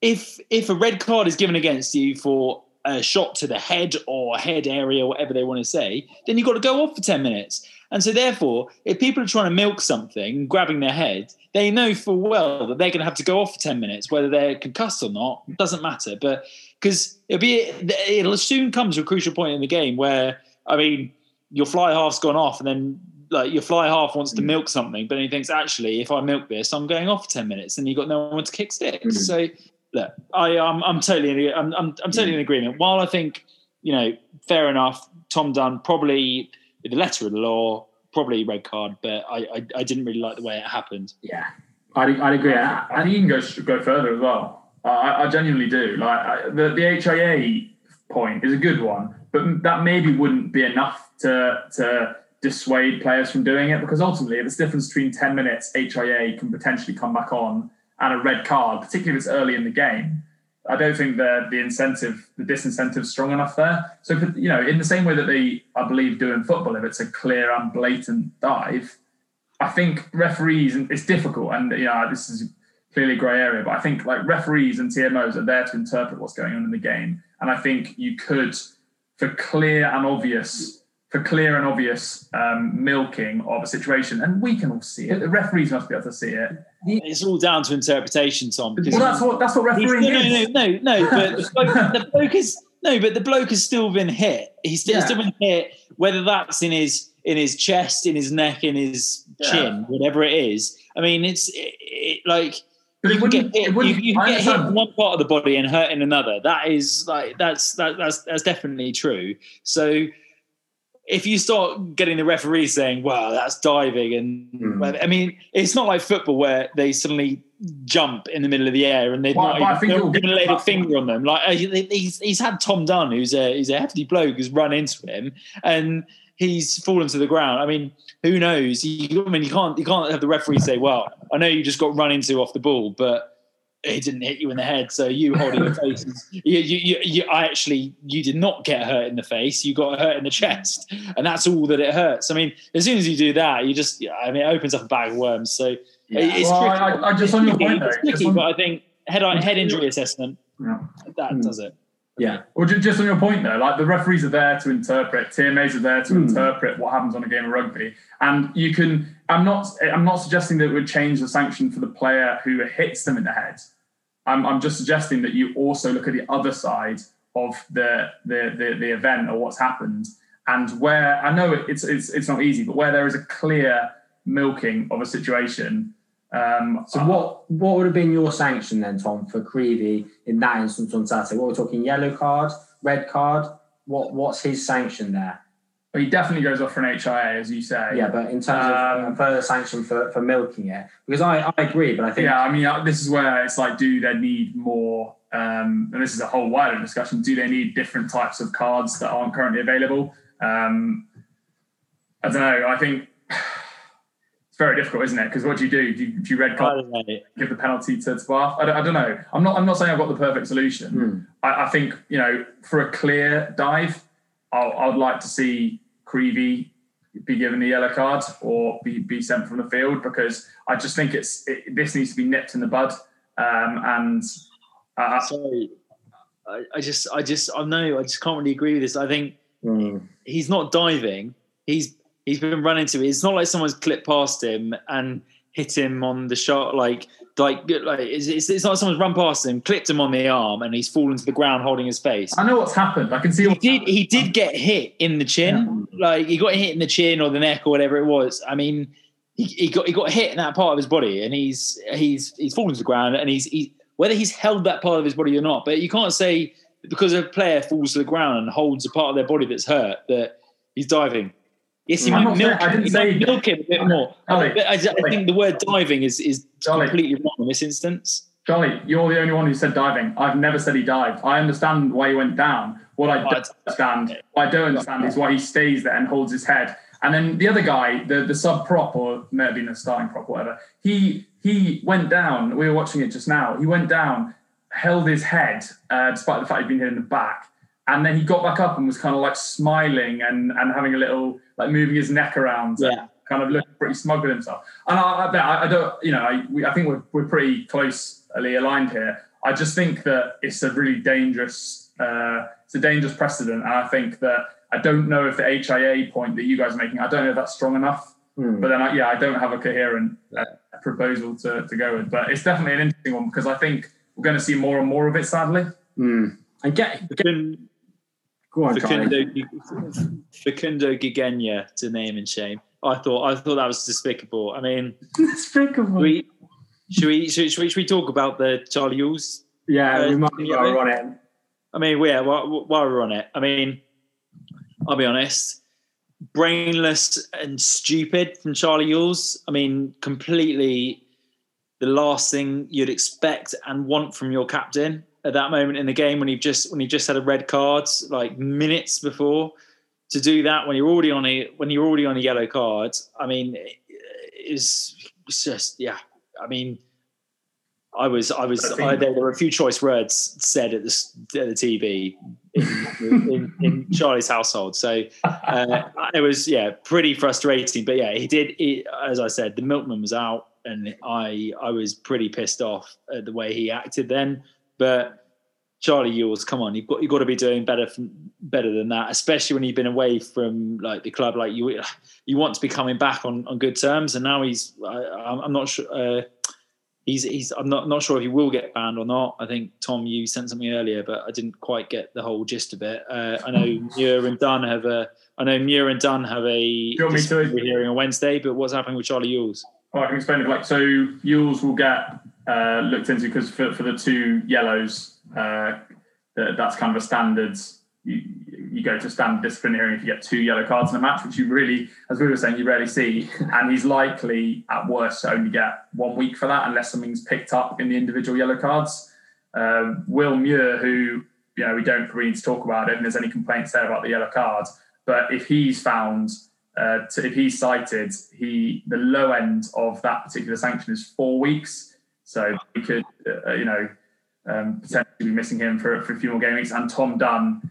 if if a red card is given against you for a shot to the head or head area, whatever they want to say, then you've got to go off for ten minutes. And so, therefore, if people are trying to milk something, grabbing their head, they know full well that they're going to have to go off for 10 minutes, whether they're concussed or not, doesn't matter. But because it'll be, it'll soon come to a crucial point in the game where, I mean, your fly half's gone off and then like your fly half wants to milk something, but then he thinks, actually, if I milk this, I'm going off for 10 minutes and you've got no one to kick sticks. Mhm. So, look, I, I'm, I'm totally, in, I'm, I'm, I'm totally in agreement. While I think you know, fair enough. Tom Dunn probably the letter of the law, probably red card, but I, I, I didn't really like the way it happened. Yeah, I'd, I'd agree. I, I think you can go go further as well. I, I genuinely do. Like I, the the HIA point is a good one, but that maybe wouldn't be enough to to dissuade players from doing it because ultimately there's difference between 10 minutes HIA can potentially come back on and a red card, particularly if it's early in the game. I don't think the the incentive, the disincentive is strong enough there. So you know, in the same way that they, I believe, do in football, if it's a clear and blatant dive, I think referees it's difficult, and you know, this is clearly a grey area, but I think like referees and TMOs are there to interpret what's going on in the game, and I think you could, for clear and obvious for clear and obvious um, milking of a situation, and we can all see it. The referees must be able to see it. It's all down to interpretation, Tom. Because well, that's what that's what refereeing no, is. No, no, no, no. But the bloke, the bloke is no, but the bloke has still been hit. He's still, yeah. still been hit, whether that's in his in his chest, in his neck, in his chin, yeah. whatever it is. I mean, it's it, it, like. But you can get hit, you, you can get hit in one part of the body and hurt in another. That is like that's that, that's that's definitely true. So if you start getting the referee saying, "Well, that's diving," and mm. I mean, it's not like football where they suddenly jump in the middle of the air and they've well, not even, even laid a finger on them. Like uh, he's, he's had Tom Dunn, who's a he's a hefty bloke, who's run into him and he's fallen to the ground. I mean, who knows? You, I mean, you can't you can't have the referee say, "Well, I know you just got run into off the ball, but." It didn't hit you in the head. So you holding your face, you, you, you, you, I actually, you did not get hurt in the face. You got hurt in the chest, and that's all that it hurts. I mean, as soon as you do that, you just, I mean, it opens up a bag of worms. So yeah. it's well, tricky. I, I just on your point, it's tricky, on, but I think head on head injury assessment yeah. that mm. does it. Yeah. Well, just on your point though, like the referees are there to interpret, TMOs are there to mm. interpret what happens on a game of rugby, and you can. I'm not. I'm not suggesting that it would change the sanction for the player who hits them in the head. I'm, I'm just suggesting that you also look at the other side of the the the, the event or what's happened, and where I know it's it's it's not easy, but where there is a clear milking of a situation um, so what what would have been your sanction then, Tom, for Creevy in that instance on Saturday? What we're talking yellow card, red card. What what's his sanction there? Well, he definitely goes off for an HIA, as you say. Yeah, but in terms um, of further sanction for, for milking it, because I, I agree, but I think yeah, I mean uh, this is where it's like, do they need more? Um, and this is a whole wider discussion. Do they need different types of cards that aren't currently available? Um, I don't know. I think very difficult, isn't it? Because what do you do? Do you, do you red card, give the penalty to, to Bath? I don't, I don't, know. I'm not. I'm not saying I've got the perfect solution. Mm. I, I, think you know, for a clear dive, i would like to see Creevy be given the yellow card or be, be sent from the field because I just think it's it, this needs to be nipped in the bud. Um, and uh, sorry, I, I, just, I just, I know, I just can't really agree with this. I think mm. he's not diving. He's he's been running to it. It's not like someone's clipped past him and hit him on the shot like like like it's, it's, it's not someone's run past him, clipped him on the arm, and he's fallen to the ground holding his face. I know what's happened. I can see. He did. Happened. He did get hit in the chin. Yeah. Like he got hit in the chin or the neck or whatever it was. I mean, he, he got he got hit in that part of his body, and he's he's he's fallen to the ground, and he's he, whether he's held that part of his body or not. But you can't say because a player falls to the ground and holds a part of their body that's hurt that he's diving. Yes, you might milk, I didn't say milk it a bit more. I, I, think the word diving is is completely wrong in this instance. Charlie, you're the only one who said diving. I've never said he dived. I understand why he went down. What I don't understand, what I don't understand is why he stays there and holds his head. And then the other guy, the, the sub prop or maybe the starting prop, whatever, he he went down. We were watching it just now. He went down, held his head, uh, despite the fact he'd been hit in the back, and then he got back up and was kind of like smiling and and having a little like moving his neck around, yeah. kind of looking pretty smug with himself. And I, I, I don't, you know, I, we, I think we're we're pretty closely aligned here. I just think that it's a really dangerous, uh, it's a dangerous precedent, and I think that I don't know if the HIA point that you guys are making, I don't know if that's strong enough. Mm. But then, I, yeah, I don't have a coherent uh, proposal to, to go with. But it's definitely an interesting one because I think we're going to see more and more of it, sadly. Mm. And get, get Go on, Facundo, Facundo Gigena to name and shame. I thought I thought that was despicable. I mean, despicable. We, should we should, should we should we talk about the Charlie Ewels? Yeah, uh, we might go on it. I mean, yeah. While, while we're on it, I mean, I'll be honest. Brainless and stupid from Charlie Ewels. I mean, completely the last thing you'd expect and want from your captain at that moment in the game when he just when he just had a red card like minutes before to do that when you're already on a when you're already on a yellow card. I mean, is just yeah. I mean, I was I was I, there were a few choice words said at the, at the TV in, in, in, Charlie's household, so uh, it was yeah pretty frustrating. But yeah, he did. He, as I said, the milkman was out, and I I was pretty pissed off at the way he acted then. But Charlie Ewels, come on, you've got you've got to be doing better from, better than that, especially when you've been away from like the club. Like you, you want to be coming back on, on good terms, and now he's. I, am not sure. Uh, he's he's. I'm not not sure if he will get banned or not. I think Tom, you sent something earlier, but I didn't quite get the whole gist of it. Uh, I know Muir and Dunn have a. I know Muir and Dunn have a hearing on Wednesday, but what's happening with Charlie Ewels? Oh, I can explain it. Like so, Ewels will get uh, looked into because for, for the two yellows, uh, that's kind of a standard. You, you go to standard disciplinary if you get two yellow cards in a match, which you really, as we were saying, you rarely see. And he's likely at worst to only get one week for that unless something's picked up in the individual yellow cards. Um, Will Muir, who you know we don't really need to talk about it, and there's any complaints there about the yellow cards, but if he's found uh, to, if he's cited, he the low end of that particular sanction is four weeks. So we could, uh, you know, um, potentially be missing him for, for a few more game weeks. And Tom Dunn,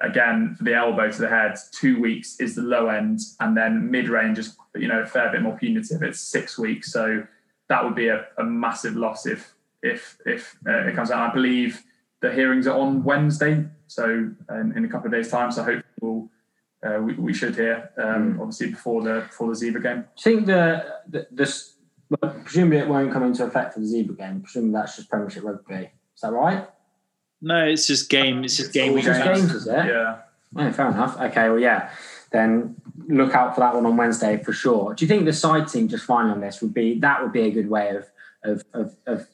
again, for the elbow to the head, two weeks is the low end. And then mid range is, you know, a fair bit more punitive. It's six weeks. So that would be a, a massive loss if if if uh, it comes out. I believe the hearings are on Wednesday. So um, in a couple of days' time. So hopefully we'll. Uh, we, we, should hear um, mm. obviously before the before the Zebre game. I think the, the this presumably it won't come into effect for the Zebre game. Presumably that's just Premiership rugby. Is that right? No, it's just game. It's just game. It's just games, is it? Yeah. Oh, fair enough. Okay, well, yeah. Then look out for that one on Wednesday for sure. Do you think the side team just finally on this would be that would be a good way of of of, of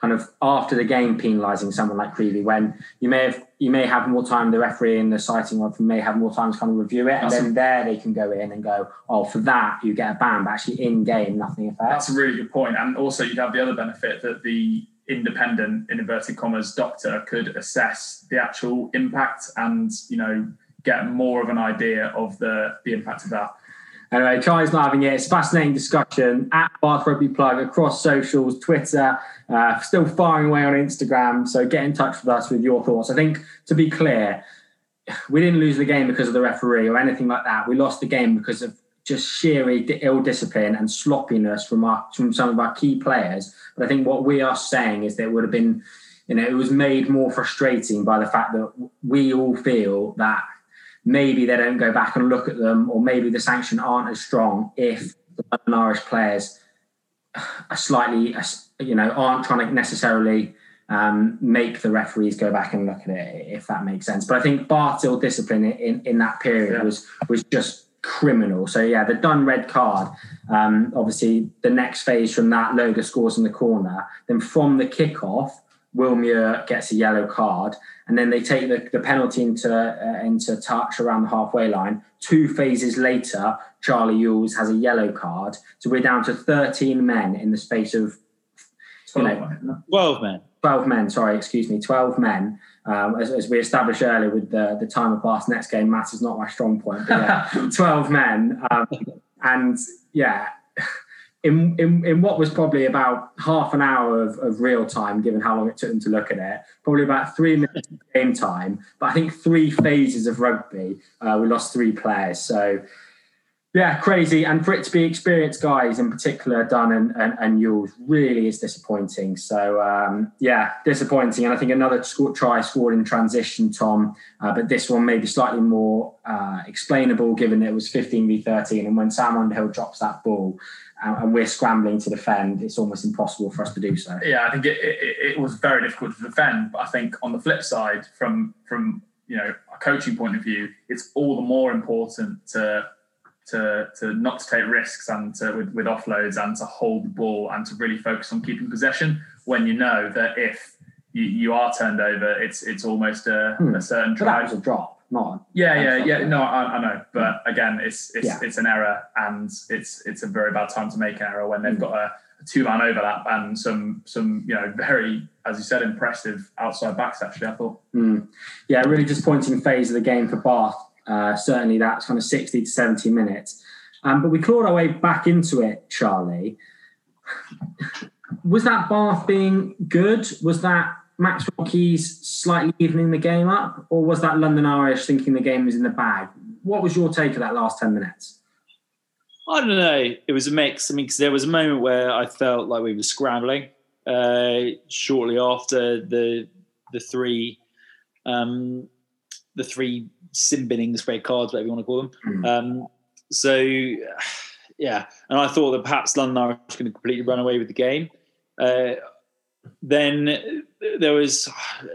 kind of after the game penalising someone like Creevy when you may have you may have more time the referee and the citing of may have more time to kind of review it and that's then a, there they can go in and go oh for that you get a ban but actually in game nothing affects. That's a really good point. point and also you'd have the other benefit that the independent in inverted commas doctor could assess the actual impact and you know get more of an idea of the the impact of that Anyway, Charlie's not having it. It's fascinating discussion at Bath Rugby Plug across socials, Twitter, uh, still firing away on Instagram. So get in touch with us with your thoughts. I think to be clear, we didn't lose the game because of the referee or anything like that. We lost the game because of just sheer ill discipline and sloppiness from our from some of our key players. But I think what we are saying is that it would have been, you know, it was made more frustrating by the fact that we all feel that maybe they don't go back and look at them, or maybe the sanction aren't as strong if the Irish players are slightly, you know, aren't trying to necessarily um, make the referees go back and look at it, if that makes sense. But I think Bartil discipline in, in that period yeah. was was just criminal. So yeah, the Dunn red card. Um, obviously, the next phase from that, Loader scores in the corner. Then from the kickoff, Will Muir gets a yellow card, and then they take the, the penalty into uh, into touch around the halfway line. Two phases later, Charlie Ewels has a yellow card, so we're down to thirteen men in the space of you know, twelve men. Twelve men. Sorry, excuse me, twelve men. Um, as, as, we established earlier with the, the time of past next game, maths is not my strong point. But yeah, twelve men, um, and yeah in, in, in what was probably about half an hour of, of real time, given how long it took them to look at it, probably about three minutes of game time. But I think three phases of rugby, uh, we lost three players. So, yeah, crazy. And for it to be experienced guys, in particular, Dunn and, and, and Ewels, really is disappointing. So, um, yeah, disappointing. And I think another score, try scored in transition, Tom, uh, but this one maybe slightly more uh, explainable given it was 15 v 13. And when Sam Underhill drops that ball, and we're scrambling to defend, it's almost impossible for us to do so. Yeah, I think it, it, it, was very difficult to defend. But I think on the flip side, from from you know a coaching point of view, it's all the more important to to to not to take risks and to, with with offloads and to hold the ball and to really focus on keeping possession when you know that if you, you are turned over, it's it's almost a, Hmm. a certain But that was a drop, not. Yeah, yeah, yeah. No, I, I know, but again, it's it's Yeah. it's an error, and it's it's a very bad time to make an error when they've Mm. got a, a two man overlap and some some you know very, as you said, impressive outside backs. Actually, I thought. Mm. Yeah, really disappointing phase of the game for Bath. Uh, certainly, that's kind of 60 to 70 minutes. Um, but we clawed our way back into it, Charlie. Was that Bath being good? Was that Maxwell Keys slightly evening the game up? Or was that London Irish thinking the game was in the bag? What was your take of that last 10 minutes? I don't know. It was a mix. I mean, because there was a moment where I felt like we were scrambling uh, shortly after the the three um, the three sin binnings, red cards, whatever you want to call them. Mm. Um, so yeah, and I thought that perhaps London Irish was going to completely run away with the game. Uh, then there was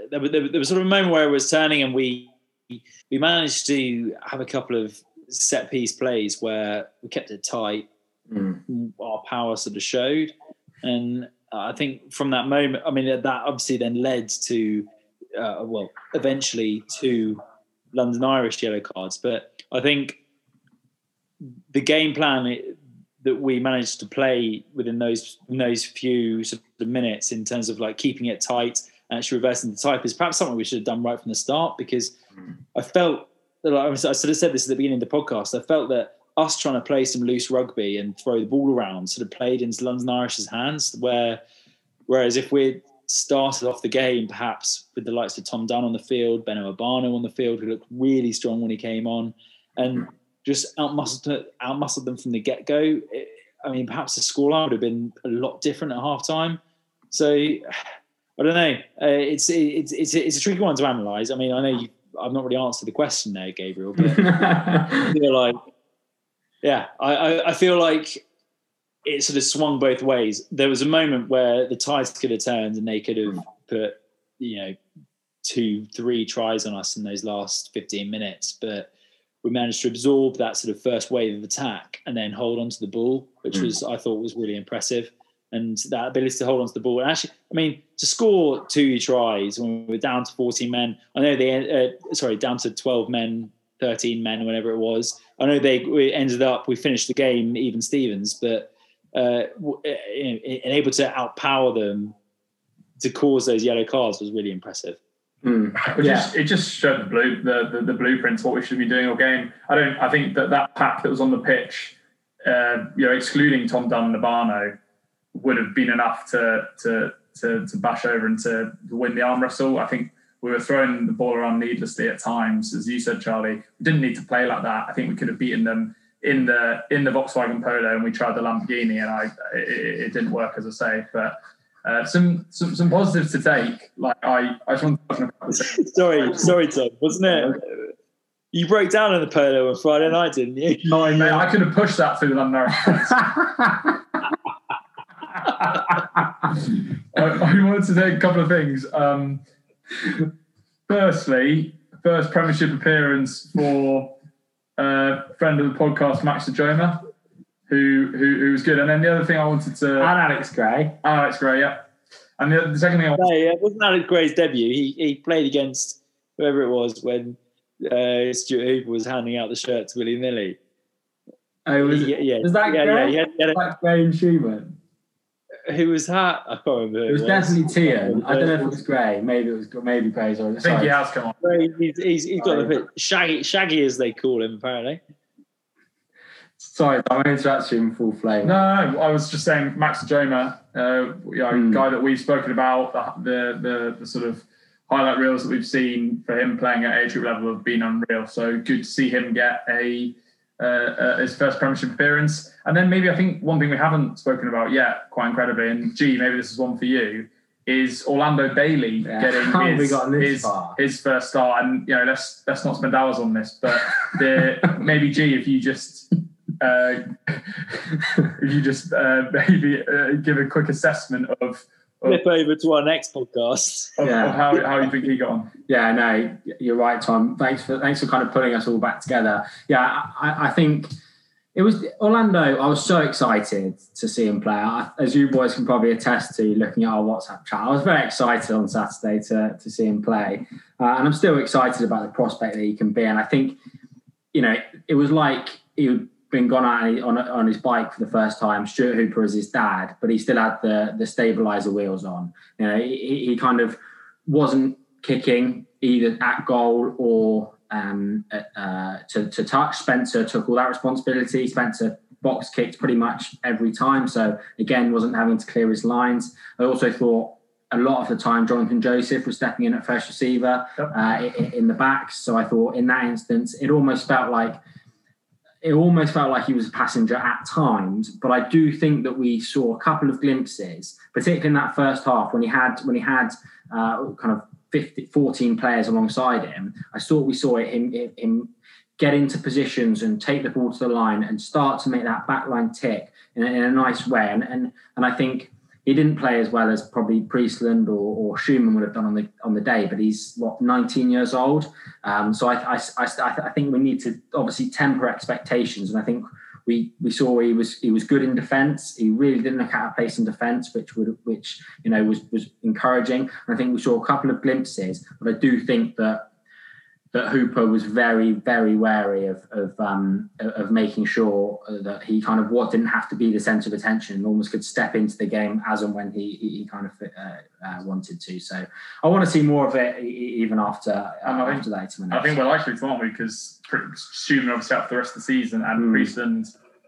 there was, sort of a moment where it was turning, and we we managed to have a couple of set piece plays where we kept it tight. Mm. Our power sort of showed, and I think from that moment, I mean that obviously then led to uh, well, eventually to London Irish yellow cards. But I think the game plan that we managed to play within those in those few sort of minutes in terms of like keeping it tight and actually reversing the type is perhaps something we should have done right from the start because mm. I felt that like, I sort of said this at the beginning of the podcast. I felt that us trying to play some loose rugby and throw the ball around sort of played into London Irish's hands. Where, whereas if we started off the game perhaps with the likes of Tom Dunn on the field, Beno Obano on the field, who looked really strong when he came on, and mm. Just outmuscled, outmuscled them from the get go. I mean, perhaps the scoreline would have been a lot different at half time. So I don't know. Uh, it's it's it's it's a tricky one to analyse. I mean, I know you, I've not really answered the question there, Gabriel, but I feel like yeah, I, I, I feel like it sort of swung both ways. There was a moment where the tides could have turned and they could have put you know two, three tries on us in those last fifteen minutes, but we managed to absorb that sort of first wave of attack and then hold on to the ball, which Mm. was I thought was really impressive. And that ability to hold on to the ball, and actually, I mean, to score two tries when we were down to 14 men. I know they, uh, sorry, down to 12 men, 13 men, whatever it was. I know they we ended up, we finished the game even Stevens, but uh, w- uh, and able to outpower them to cause those yellow cards was really impressive. Mm. It Yeah. just, it just showed the blue the, the, the blueprints what we should be doing all game. I don't. I think that that pack that was on the pitch, uh, you know, excluding Tom Dunn and Obano, would have been enough to to to, to bash over and to win the arm wrestle. I think we were throwing the ball around needlessly at times, as you said, Charlie. We didn't need to play like that. I think we could have beaten them in the in the Volkswagen Polo, and we tried the Lamborghini, and I it, it didn't work, as I say. But uh, some, some some positives to take. Like I, I just want to touch on a couple of things. sorry, sorry, Tom, wasn't it? You broke down in the polo on Friday night, didn't you? Not in Mate, I could have pushed that through the London. I, I wanted to say a couple of things. Um, firstly, first Premiership appearance for uh, friend of the podcast, Max Ojomoh, who, who who was good. And then the other thing I wanted to and Alex Gray. Alex Gray, yeah. And the, the second thing I wanted No, yeah, it wasn't Alex Gray's debut. He he played against whoever it was when uh, Stuart Hooper was handing out the shirt to Willie Nilly. Oh, was, yeah, yeah, was that yeah, yeah, Gray? he had- he had a- like Gray and Schumann? who was that? I can't remember. who It was definitely Tian. I don't know if it was Gray. Maybe it was maybe Gray's or I think he has come on. He's, he's, he's got the bit shaggy, shaggy as they call him apparently. Sorry, I'm interrupting you in full flame. No, no, I was just saying Max Ojomoh, uh, you know, Hmm. guy that we've spoken about, the, the the sort of highlight reels that we've seen for him playing at age group level have been unreal. So good to see him get a uh, uh, his first Premiership appearance. And then maybe I think one thing we haven't spoken about yet, quite incredibly, and gee, maybe this is one for you, is Orlando Bailey Yeah. getting his, his, his first start. And you know, let's let's not spend hours on this, but the maybe G, if you just uh, if you just uh, maybe uh, give a quick assessment of of, Flip over to our next podcast. of, Yeah. of how, how you think he got on. Yeah, no, you're right, Tom. Thanks for thanks for kind of pulling us all back together. Yeah, I, I think it was Orlando. I was so excited to see him play. As you boys can probably attest to, looking at our WhatsApp chat, I was very excited on Saturday to to see him play, uh, and I'm still excited about the prospect that he can be. And I think, you know, it was like he'd been gone out on on his bike for the first time. Stuart Hooper is his dad, but he still had the the stabilizer wheels on. You know, he, he kind of wasn't kicking either at goal or um, uh, to, to touch. Spencer took all that responsibility. Spencer box kicked pretty much every time. So again, wasn't having to clear his lines. I also thought a lot of the time Jonathan Joseph was stepping in at first receiver uh, in, in the back. So I thought in that instance, it almost felt like it almost felt like he was a passenger at times. But I do think that we saw a couple of glimpses, particularly in that first half when he had when he had uh, kind of 50, 14 players alongside him, I thought we saw him, him get into positions and take the ball to the line and start to make that back line tick in a, in a nice way. And, and and I think he didn't play as well as probably Priestland or, or Schumann would have done on the on the day, but he's what 19 years old. Um, so I, I, I, I think we need to obviously temper expectations, and I think we we saw he was he was good in defence. He really didn't look out of place in defence, which would which you know was was encouraging. And I think we saw a couple of glimpses, but I do think that that Hooper was very very wary of of um, of making sure that he kind of what didn't have to be the centre of attention and almost could step into the game as and when he he kind of uh, uh, wanted to. So I want to see more of it even after uh, after that. I think we're likely to, aren't we? Because Schumann obviously out for the rest of the season, and mm. Priestland,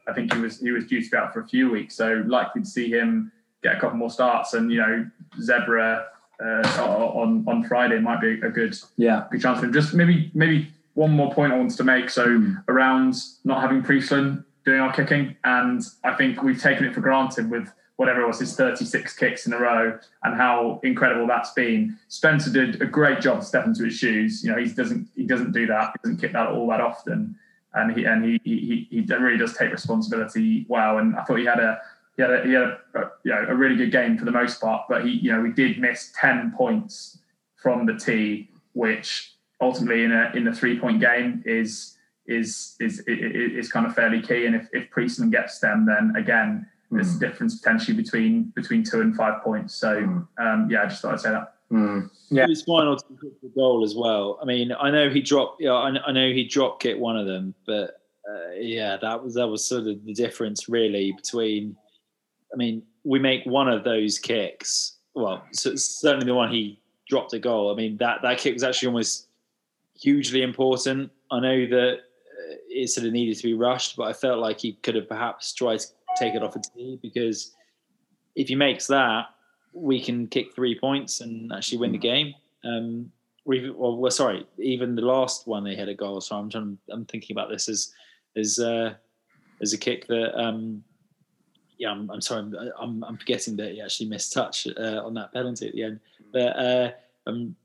I think he was he was due to be out for a few weeks, so likely to see him get a couple more starts. And you know, Zebre uh, on on Friday might be a good yeah good chance for him. Just maybe maybe one more point I wanted to make. So mm. around not having Priestland doing our kicking, and I think we've taken it for granted with whatever it was his 36 kicks in a row and how incredible that's been. Spencer did a great job stepping to step into his shoes. You know, he doesn't he doesn't do that. He doesn't kick that all that often, and he and he he he really does take responsibility well. And I thought he had a he had a, he had a, a, you know, a really good game for the most part, but he you know we did miss 10 points from the tee, which ultimately in a in a three point game is is is is kind of fairly key. And if if Priestland gets them, then again there's a difference potentially between between two and five points. So mm. um, yeah, I just thought I'd say that. Mm. Yeah, his final the goal as well. I mean, I know he dropped. Yeah, I, I know he drop kicked one of them, but uh, yeah, that was that was sort of the difference really between. I mean, we make one of those kicks. Well, so certainly the one he dropped a goal. I mean, that that kick was actually almost hugely important. I know that uh, it sort of needed to be rushed, but I felt like he could have perhaps tried to take it off a tee because if he makes that, we can kick three points and actually win the game. Um, we well, well, sorry, even the last one they hit a goal. So I'm trying, I'm thinking about this as as uh, as a kick that. Um, yeah, I'm, I'm sorry, I'm, I'm, forgetting that he actually missed touch uh, on that penalty at the end. But uh, um,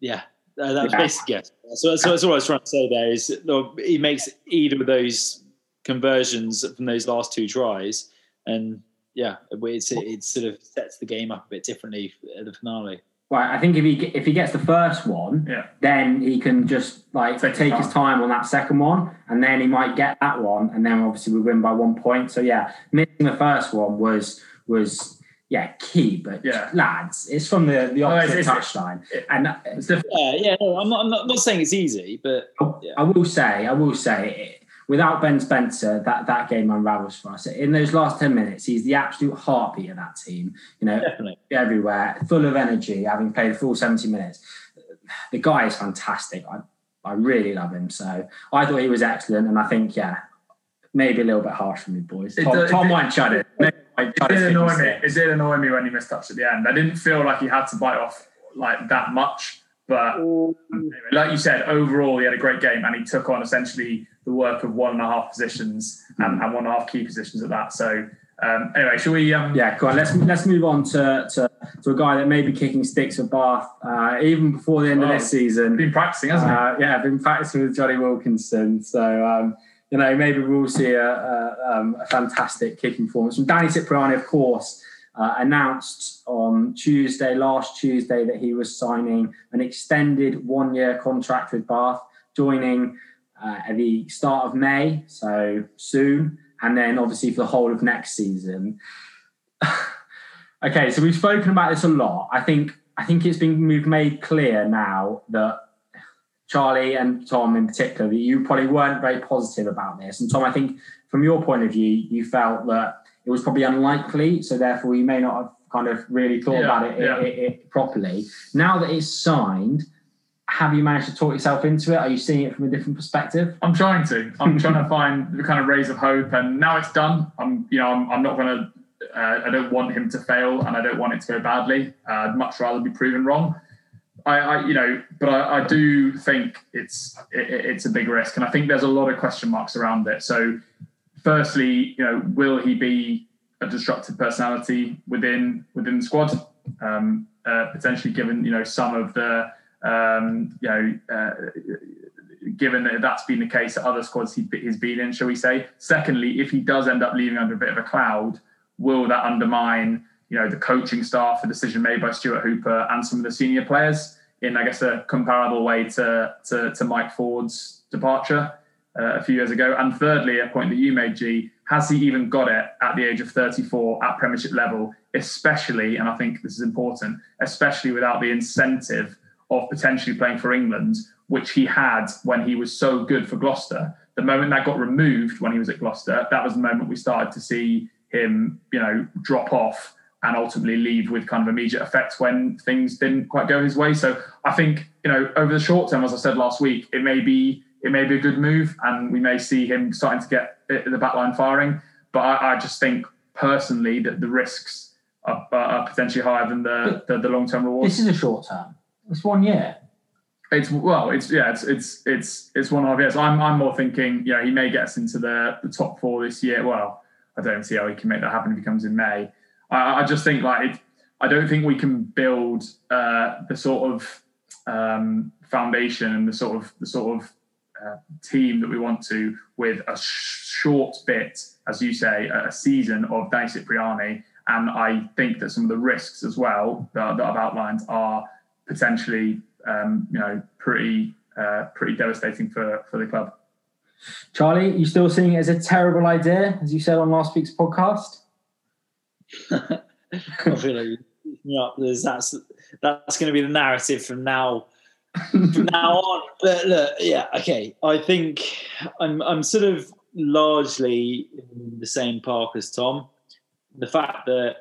yeah, uh, that was yeah. basically it. So, so that's all I was trying to say there is he makes either of those conversions from those last two tries, and yeah, it's, it sort of sets the game up a bit differently at the finale. Right, I think if he if he gets the first one, yeah. then he can just like take, take his time on that second one, and then he might get that one, and then obviously we win by one point. So yeah, missing the first one was was yeah key, but yeah. lads, it's from the the opposite oh, it's, touchline, it, and it's yeah, yeah. No, I'm not, I'm not, not saying it's easy, but yeah. I will say, I will say, without Ben Spencer, that, that game unravels for us. In those last 10 minutes, he's the absolute heartbeat of that team, you know, Definitely. everywhere, full of energy, having played full 70 minutes. The guy is fantastic. I, I really love him. So I thought he was excellent. And I think, yeah, maybe a little bit harsh for me, boys. Tom, it, Tom it, might shut it. It did annoy me. It did annoy me when he missed touch at the end. I didn't feel like he had to bite off like that much. But like you said, overall he had a great game and he took on essentially the work of one and a half positions and, and one and a half key positions at that. So um, anyway, shall we? Um... Yeah, go on. Let's let's move on to, to, to a guy that may be kicking sticks at Bath uh, even before the end of this season. Been practicing, hasn't uh, he? Yeah, been practicing with Jonny Wilkinson. So um, you know maybe we'll see a, a, um, a fantastic kicking performance from Danny Cipriani, of course uh, announced on Tuesday, last Tuesday, that he was signing an extended one year contract with Bath, joining uh, at the start of May, so soon. and then obviously for the whole of next season. okay, so we've spoken about this a lot. I think I think it's been we've made clear now that Charlie and Tom in particular that you probably weren't very positive about this. And Tom, I think from your point of view, you felt that it was probably unlikely, so therefore you may not have kind of really thought yeah, about it, yeah. it, it, properly. Now that it's signed, have you managed to talk yourself into it? Are you seeing it from a different perspective? I'm trying to. I'm trying to find the kind of rays of hope, and now it's done. I'm, you know, I'm, I'm not going to. Uh, I don't want him to fail, and I don't want it to go badly. Uh, I'd much rather be proven wrong. I, I you know, but I, I do think it's it, it's a big risk, and I think there's a lot of question marks around it. So, firstly, you know, will he be a disruptive personality within within the squad? Um, uh, potentially, given you know some of the um, you know, uh, given that that's been the case at other squads he, he's been in, shall we say? Secondly, if he does end up leaving under a bit of a cloud, will that undermine, you know, the coaching staff, the decision made by Stuart Hooper and some of the senior players in, I guess, a comparable way to to, to Mike Ford's departure uh, a few years ago? And thirdly, a point that you made, G, has he even got it at the age of 34 at Premiership level, especially, and I think this is important, especially without the incentive of potentially playing for England, which he had when he was so good for Gloucester. The moment that got removed when he was at Gloucester, that was the moment we started to see him, you know, drop off and ultimately leave with kind of immediate effects when things didn't quite go his way. So I think, you know, over the short term, as I said last week, it may be it may be a good move, and we may see him starting to get the backline firing. But I, I just think personally that the risks are, are potentially higher than the, the, the long term rewards. This is a short term. It's one year. It's well, it's yeah, it's it's it's it's one of years. I'm I'm more thinking, you know, he may get us into the the top four this year. Well, I don't see how he can make that happen if he comes in May. I, I just think like it, I don't think we can build uh, the sort of um, foundation and the sort of the sort of uh, team that we want to with a short bit, as you say, a season of Danny Cipriani. And I think that some of the risks as well that, that I've outlined are potentially, um, you know, pretty uh, pretty devastating for for the club. Charlie, you still seeing it as a terrible idea, as you said on last week's podcast? I feel like me up. There's, that's that's going to be the narrative from now from now on. But look, yeah, okay. I think I'm I'm sort of largely in the same park as Tom. The fact that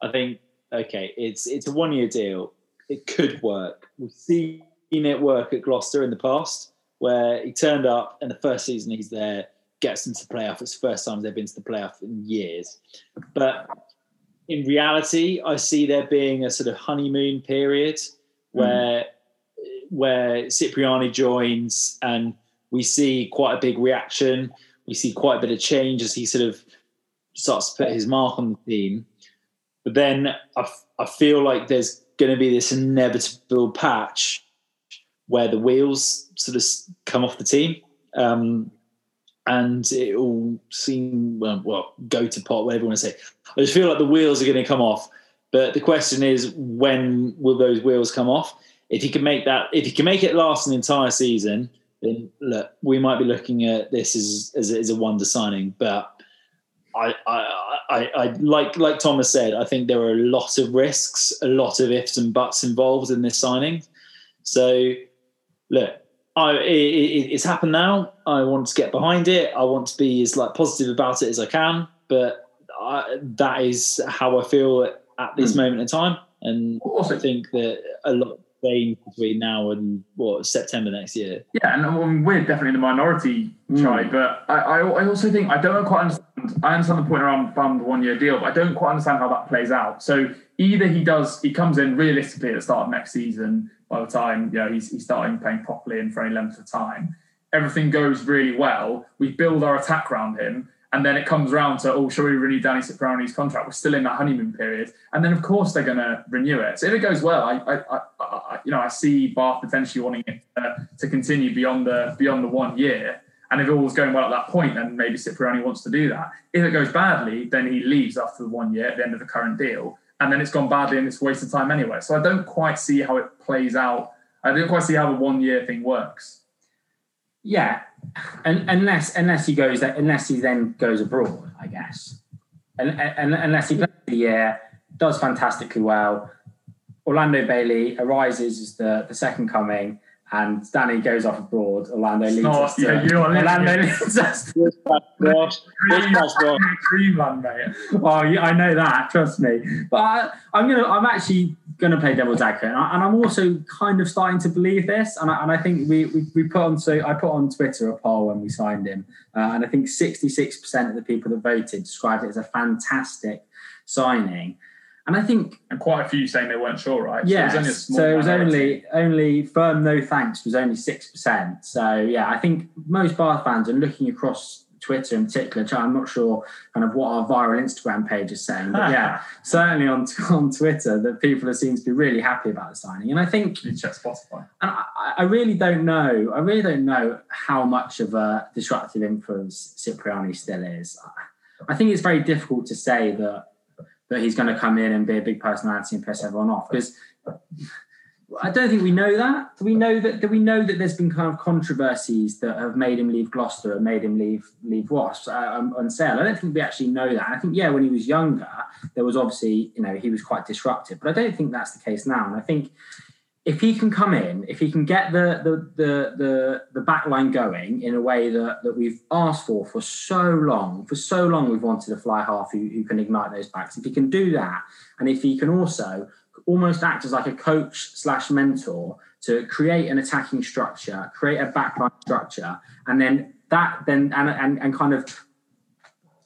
I think okay, it's it's a one year deal it could work. We've seen it work at Gloucester in the past, where he turned up and the first season he's there gets into the playoff. It's the first time they've been to the playoff in years. But in reality, I see there being a sort of honeymoon period where mm. Where Cipriani joins and we see quite a big reaction. We see quite a bit of change as he sort of starts to put his mark on the team. But then I, I feel like there's going to be this inevitable patch where the wheels sort of come off the team. Um, and it will seem well, well, go to pot, whatever you want to say. I just feel like the wheels are going to come off. But the question is, when will those wheels come off? If you can make that, if you can make it last an entire season, then look, we might be looking at this as as, as a wonder signing. But I, I, I, I, like like Thomas said, I think there are a lot of risks, a lot of ifs and buts involved in this signing. So, look, I, it, it's happened now. I want to get behind it. I want to be as like positive about it as I can. But I, that is how I feel at this mm. moment in time. And also, I think that a lot between now and what September next year. Yeah, and I mean, we're definitely the minority mm. but I, I, I, also think I don't quite understand. I understand the point around fund one year deal, but I don't quite understand how that plays out. So either he does, he comes in realistically at the start of next season. By the time you know he's, he's starting playing properly and for any length of time, everything goes really well. We build our attack around him, and then it comes around to, oh, shall we renew Danny Cipriani's contract? We're still in that honeymoon period. And then, of course, they're going to renew it. So if it goes well, I, I, I, you know, I see Bath potentially wanting it uh, to continue beyond the beyond the one year. And if it was going well at that point, then maybe Cipriani wants to do that. If it goes badly, then he leaves after the one year at the end of the current deal. And then it's gone badly and it's wasted time anyway. So I don't quite see how it plays out. I don't quite see how the one year thing works. Yeah, Un unless unless he goes unless he then goes abroad, I guess. And, and unless he plays the year, does fantastically well. Orlando Bailey arises as the, the second coming, and Danny goes off abroad. Orlando leads not, us to yeah, you are Orlando leads us. Dreamland, mate. Oh, yeah, I know that. Trust me. But I, I'm gonna. I'm actually gonna play devil's advocate, and, I, am also kind of starting to believe this. And I, and I think we, we we put on so I put on Twitter a poll when we signed him, uh, and I think 66 percent of the people that voted described it as a fantastic signing. And I think, and quite a few saying they weren't sure, right? Yeah, so it was only, so it was only only firm no thanks was only six percent. So yeah, I think most Bath fans are looking across Twitter in particular. I'm not sure kind of what our viral Instagram page is saying, but yeah, certainly on on Twitter that people seem to be really happy about the signing. And I think you check Spotify. And I, I really don't know. I really don't know how much of a disruptive influence Cipriani still is. I think it's very difficult to say that he's going to come in and be a big personality and piss everyone off because I don't think we know that. Do we know that? Do we know that there's been kind of controversies that have made him leave Gloucester and made him leave leave Wasps uh, on sale? I don't think we actually know that. I think yeah, when he was younger, there was obviously you know he was quite disruptive, but I don't think that's the case now. And I think if he can come in, if he can get the the the the, the back line going in a way that, that we've asked for for so long, for so long we've wanted a fly half who, who can ignite those backs. If he can do that, and if he can also almost act as like a coach slash mentor to create an attacking structure, create a backline structure, and then that then and and, and kind of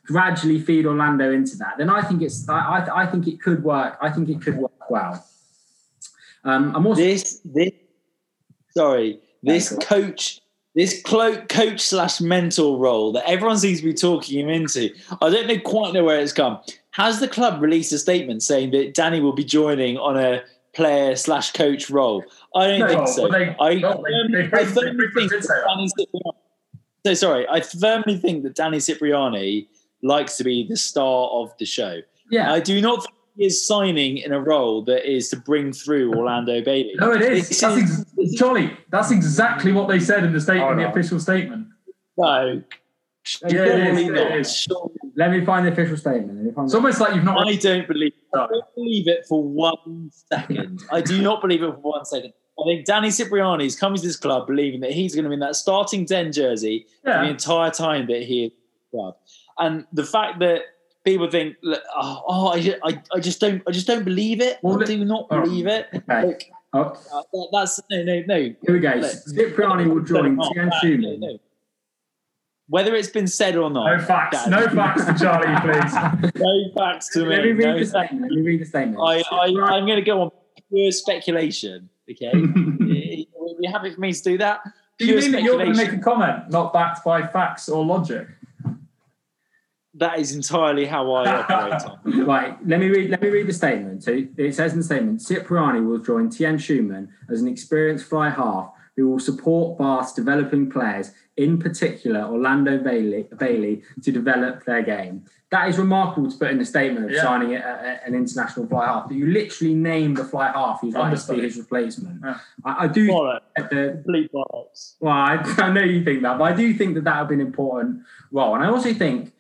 gradually feed Orlando into that, then I think it's I, I think it could work. I think it could work well. Um, I'm also this this sorry this coach this cloak coach slash mentor role that everyone seems to be talking him into. I don't know quite know where it's come. Has the club released a statement saying that Danny will be joining on a player slash coach role? I don't no, think so. They, I, no, they, I firmly think Danny Cipriani, so sorry, I firmly think that Danny Cipriani likes to be the star of the show. Yeah, I do not is signing in a role that is to bring through Orlando Bailey. No, it is. That's ex- Charlie, that's exactly what they said in the statement, oh, no. the official statement. No. Yeah, it is, it is. Let me find the official statement. It's almost like you've not. I don't believe. I don't believe it for one second. I do not believe it for one second. I think Danny Cipriani is coming to this club believing that he's going to be in that starting ten jersey yeah. the entire time that he is club, and the fact that people think, oh, oh I, I, I, just don't, I just don't believe it. Well, I do not believe it. Okay. Like, oh. uh, that's no, no, no. Here we go. Cipriani will join Tian Schumann. No, no. Whether it's been said or not. No facts. Dad. No facts to Charlie, please. no facts to me. Let me read no the statement. Let me read the statement. I, I, I'm going to go on pure speculation. Okay, you happy for me to do that? Do you mean that you're going to make a comment not backed by facts or logic? That is entirely how I operate. right, let me read. Let me read the statement. So it says in the statement: Cipriani will join Tian Schumann as an experienced fly half who will support Bath's developing players, in particular Orlando Bailey, Bailey, to develop their game. That is remarkable to put in the statement of yeah. signing a, a, an international fly half. That you literally name the fly half who's likely to be his replacement. Yeah. I, I, do. The, Complete bollocks. Well, I, I know you think that, but I do think that that would be an important role, and I also think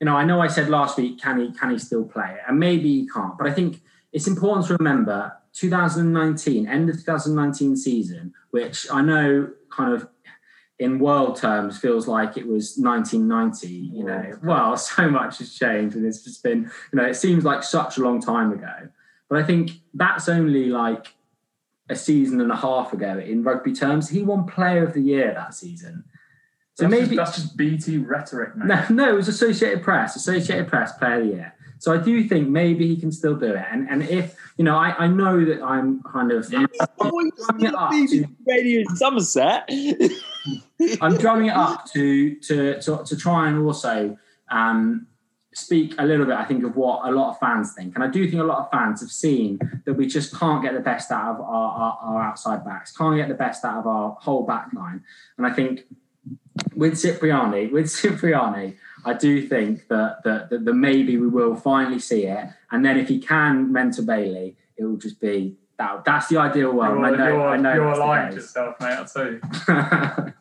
you know, I know I said last week, can he can he still play? And maybe he can't, but I think it's important to remember 2019, end of 2019 season, which I know kind of in world terms feels like it was 1990 you know. Well so much has changed and it's just been you know it seems like such a long time ago. But i think that's only like a season and a half ago in rugby terms. He won player of the year that season so that's maybe just, that's just BT rhetoric, man. No, no, it was Associated Press, Associated Press Player of the Year. So I do think maybe he can still do it. And and if you know, I, I know that I'm kind of yeah. I'm drumming it up to, radio Somerset. I'm drumming it up to to to, to try and also um, speak a little bit, I think, of what a lot of fans think. And I do think a lot of fans have seen that we just can't get the best out of our, our, our outside backs, can't get the best out of our whole back line. And I think with Cipriani, with Cipriani, I do think that, that, that, that maybe we will finally see it. And then if he can mentor Bailey, it will just be that. That's the ideal world. You're, I know, you're, I know you're lying to yourself, mate. I'll tell you.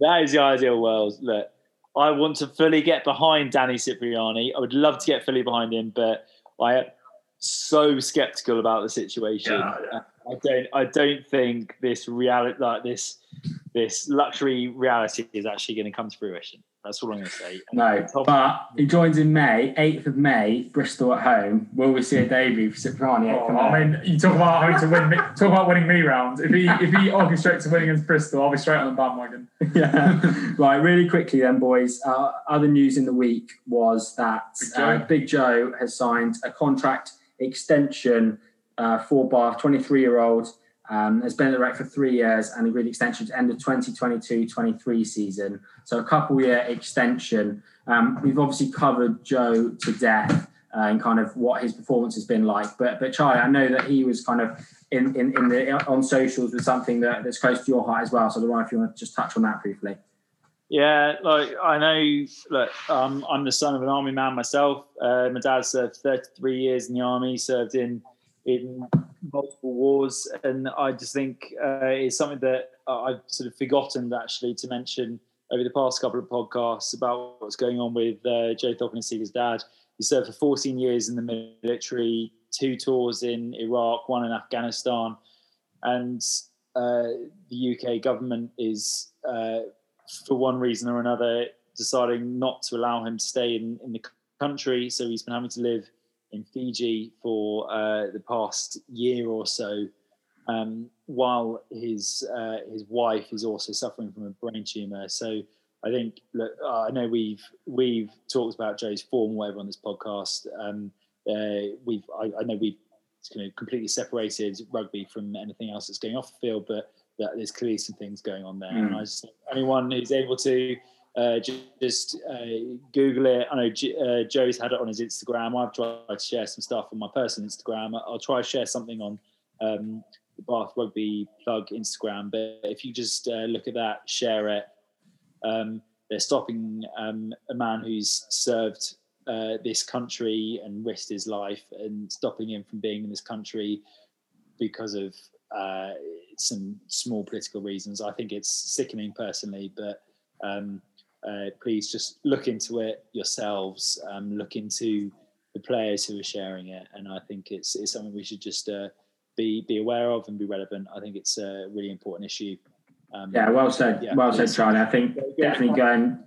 that is the ideal world. Look, I want to fully get behind Danny Cipriani. I would love to get fully behind him, but I am so skeptical about the situation. Yeah, yeah. I don't. I don't think this reality, like this, this luxury reality, is actually going to come to fruition. That's all I'm going to say. No, but he joins in May, 8th of May, Bristol at home. Will we see a debut for Cipriani? 8th of Oh, I mean, you talk about having to win. me- Talk about winning me rounds. If he if he orchestrates a win against Bristol, I'll be straight on the bandwagon. yeah. right, really quickly then, boys. Uh, other news in the week was that Big Joe. uh, Big Joe has signed a contract extension uh, for Bath, 23 year old. Um, has been at the rec for three years and agreed extension to end of 2022-23 season. So a couple year extension. Um, we've obviously covered Joe to death uh, and kind of what his performance has been like. But but Charlie, I know that he was kind of in, in, in the on socials with something that, that's close to your heart as well. So I don't know if you want to just touch on that briefly. Yeah, like I know. Look, um, I'm the son of an army man myself. Uh, my dad served 33 years in the army, served in in multiple wars, and I just think uh, it's something that I've sort of forgotten actually to mention over the past couple of podcasts about what's going on with uh, Joe Cokanasiga's dad. He served for 14 years in the military, two tours in Iraq, one in Afghanistan, and uh, the UK government is. Uh, for one reason or another, deciding not to allow him to stay in, in the country. So he's been having to live in Fiji for uh, the past year or so, um, while his uh, his wife is also suffering from a brain tumor. So I think look, uh, I know we've we've talked about Joe's form whatever on this podcast. Um, uh, we've I, I know we've kind of completely separated rugby from anything else that's going off the field, but that there's clearly some things going on there. Mm. And I just anyone who's able to uh, just uh, Google it. I know J- uh, Joe's had it on his Instagram. I've tried to share some stuff on my personal Instagram. I'll try to share something on um, the Bath Rugby Plug Instagram. But if you just uh, look at that, share it. Um, they're stopping um, a man who's served uh, this country and risked his life and stopping him from being in this country because of uh, some small political reasons. I think it's sickening personally, but um, uh, please just look into it yourselves. Um, look into the players who are sharing it, and I think it's it's something we should just uh, be be aware of and be relevant. I think it's a really important issue. Um, Yeah, well said. Yeah. well said, Charlie. I think definitely go and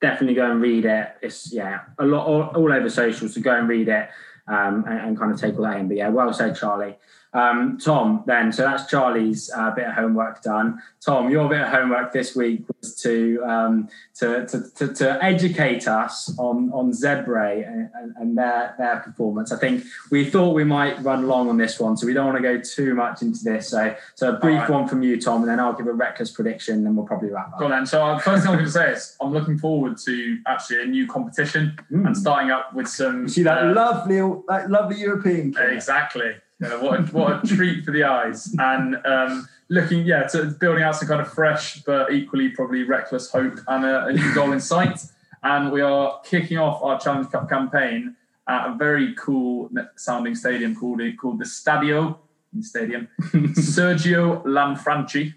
definitely go and read it. It's yeah, a lot all, all over socials. So go and read it um, and, and kind of take all that in. But yeah, well said, Charlie. Um, Tom, then so that's Charlie's uh, bit of homework done. Tom, your bit of homework this week was to um, to, to, to, to educate us on on Zebre and, and, and their their performance. I think we thought we might run long on this one, so we don't want to go too much into this. So so a brief All right. one from you, Tom, and then I'll give a reckless prediction, and then we'll probably wrap up. Go on then. So uh, first thing I'm going to say is I'm looking forward to actually a new competition Mm. and starting up with some. You see that uh, lovely, that lovely European. kid? Exactly. What, a, what a treat for the eyes. And um, looking, yeah, to building out some kind of fresh but equally probably reckless hope and a, a new goal in sight. And we are kicking off our Challenge Cup campaign at a very cool sounding stadium called called the Stadio Stadium Sergio Lanfranchi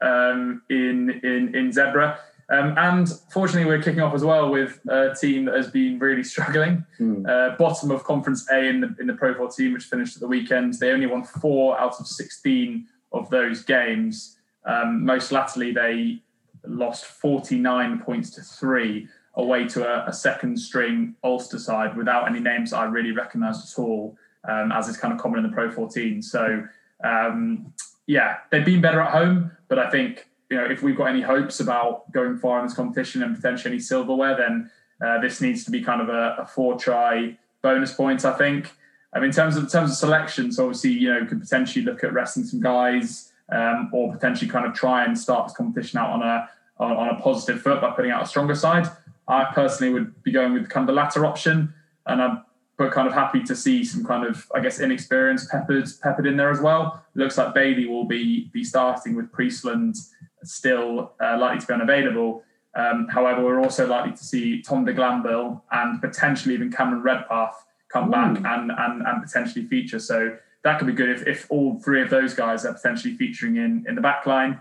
um, in in in Zebre. Um, and fortunately, we're kicking off as well with a team that has been really struggling. Hmm. Uh, bottom of Conference A in the in the Pro 14, which finished at the weekend. They only won four out of 16 of those games. Um, most latterly, they lost 49 points to three away to a, a second string Ulster side without any names I really recognised at all, um, as is kind of common in the Pro 14. So, um, yeah, they've been better at home, but I think you know if we've got any hopes about going far in this competition and potentially any silverware, then uh, this needs to be kind of a, a four try bonus points. I think. Um, in terms of in terms of selections, obviously you know could potentially look at resting some guys, um, or potentially kind of try and start this competition out on a on, on a positive foot by putting out a stronger side. I personally would be going with kind of the latter option, and I'm but kind of happy to see some kind of I guess inexperience peppered peppered in there as well. Looks like Bailey will be be starting with Priestland still uh, likely to be unavailable. Um, however, we're also likely to see Tom de Glanville and potentially even Cameron Redpath come back and, and and potentially feature. So that could be good if, if all three of those guys are potentially featuring in in the back line.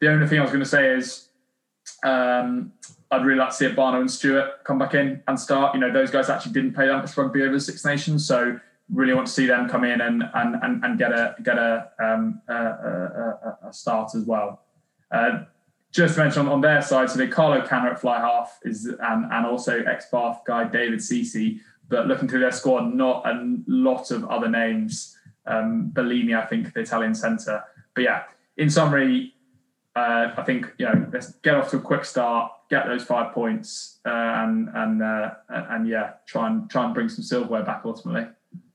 The only thing I was going to say is Um, I'd really like to see Obano and Stuart come back in and start. You know, those guys actually didn't play that much rugby over the Six Nations, so really want to see them come in and and and, and get a get a, um, a, a, a, start as well. Uh, just to mention on, on their side, so they Carlo Canna at fly half is and and also ex Bath guy David Sisi. But looking through their squad, not a lot of other names. Um, Bellini, I think, the Italian centre. But yeah, in summary, uh, I think you know let's get off to a quick start, get those five points, uh, and and, uh, and and yeah, try and try and bring some silverware back ultimately.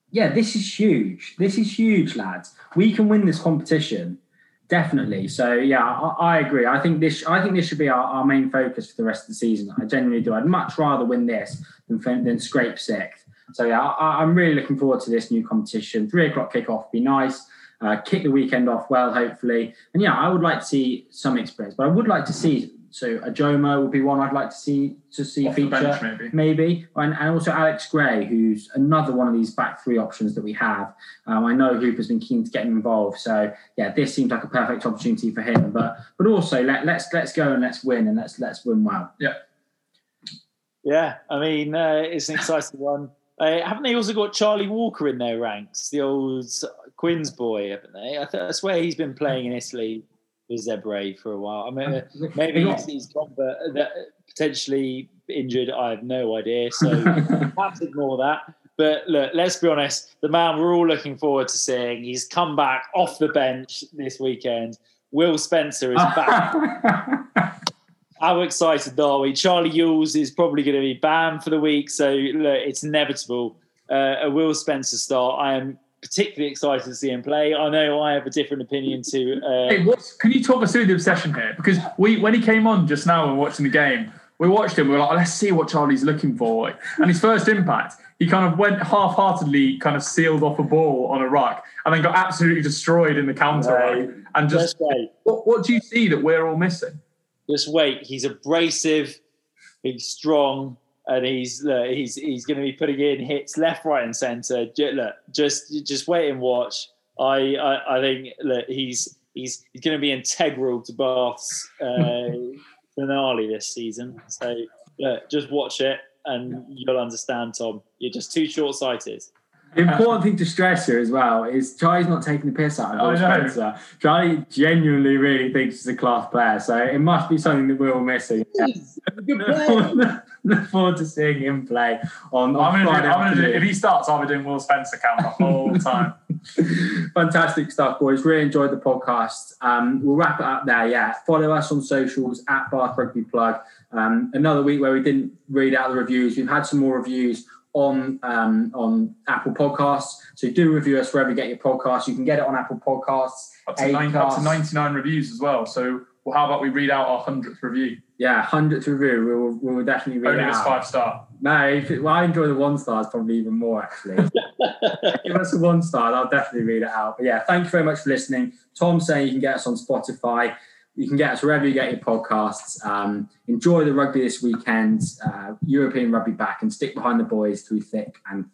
Yeah, this is huge. This is huge, lads. We can win this competition, definitely. So yeah, I, I agree. I think this. I think this should be our, our, main focus for the rest of the season. I genuinely do. I'd much rather win this than than scrape sixth. So yeah, I, I'm really looking forward to this new competition. Three o'clock kickoff, be nice uh, kick the weekend off well, hopefully. And yeah, I would like to see some experience, but I would like to see. So Ojomoh would be one I'd like to see to see off feature, bench, maybe. maybe, and, and also Alex Gray, who's another one of these back three options that we have. Um, I know Hooper's been keen to get him involved, so yeah, this seems like a perfect opportunity for him. But but also let let's let's go and let's win and let's let's win well. Yeah, yeah. I mean, uh, it's an exciting one. Uh, haven't they also got Charlie Walker in their ranks, the old Quins boy, haven't they? I, th- I swear he's been playing in Italy with Zebre for a while. I mean, uh, maybe he's, gone, but uh, potentially injured. I have no idea. So perhaps ignore that. But look, let's be honest. The man we're all looking forward to seeing. He's come back off the bench this weekend. Will Spencer is back. How excited are we? Charlie Ewels is probably going to be banned for the week, so look, it's inevitable. Uh, a Will Spencer start. I am particularly excited to see him play. I know I have a different opinion to. Uh, hey, what's, can you talk us through the obsession here? Because we, when he came on just now and watching the game, we watched him. We were like, let's see what Charlie's looking for. And his first impact, he kind of went half-heartedly, kind of sealed off a ball on a ruck, and then got absolutely destroyed in the counter. Right. And just, what, what do you see that we're all missing? Just wait. He's abrasive. He's strong, and he's look, he's he's going to be putting in hits left, right, and centre. Look, just just wait and watch. I I, I think look, he's he's he's going to be integral to Bath's uh, finale this season. So look, just watch it, and you'll understand, Tom. You're just too short sighted. The important thing to stress here as well is Charlie's not taking the piss out of Will Spencer. Charlie genuinely really thinks he's a class player, so it must be something that we're all missing. Look forward to seeing him play on, on I'm gonna do, I'm gonna do, if he starts, I'll be doing Will Spencer count the whole time. Fantastic stuff, boys. Really enjoyed the podcast. Um, we'll wrap it up there. Yeah, follow us on socials at Bath Rugby Plug. Um, another week where we didn't read out the reviews. We've had some more reviews on um, on Apple Podcasts. So do review us wherever you get your podcasts. You can get it on Apple Podcasts. Up to, nine, up to 99 reviews as well. So well, how about we read out our 100th review? Yeah, 100th review. We will, we will definitely read Only it out. five star. No, it, well, I enjoy the one stars probably even more, actually. Give us a one star. I'll definitely read it out. But yeah, thank you very much for listening. Tom saying you can get us on Spotify. You can get us wherever you get your podcasts. Um, enjoy the rugby this weekend, uh, European rugby back, and stick behind the boys through thick and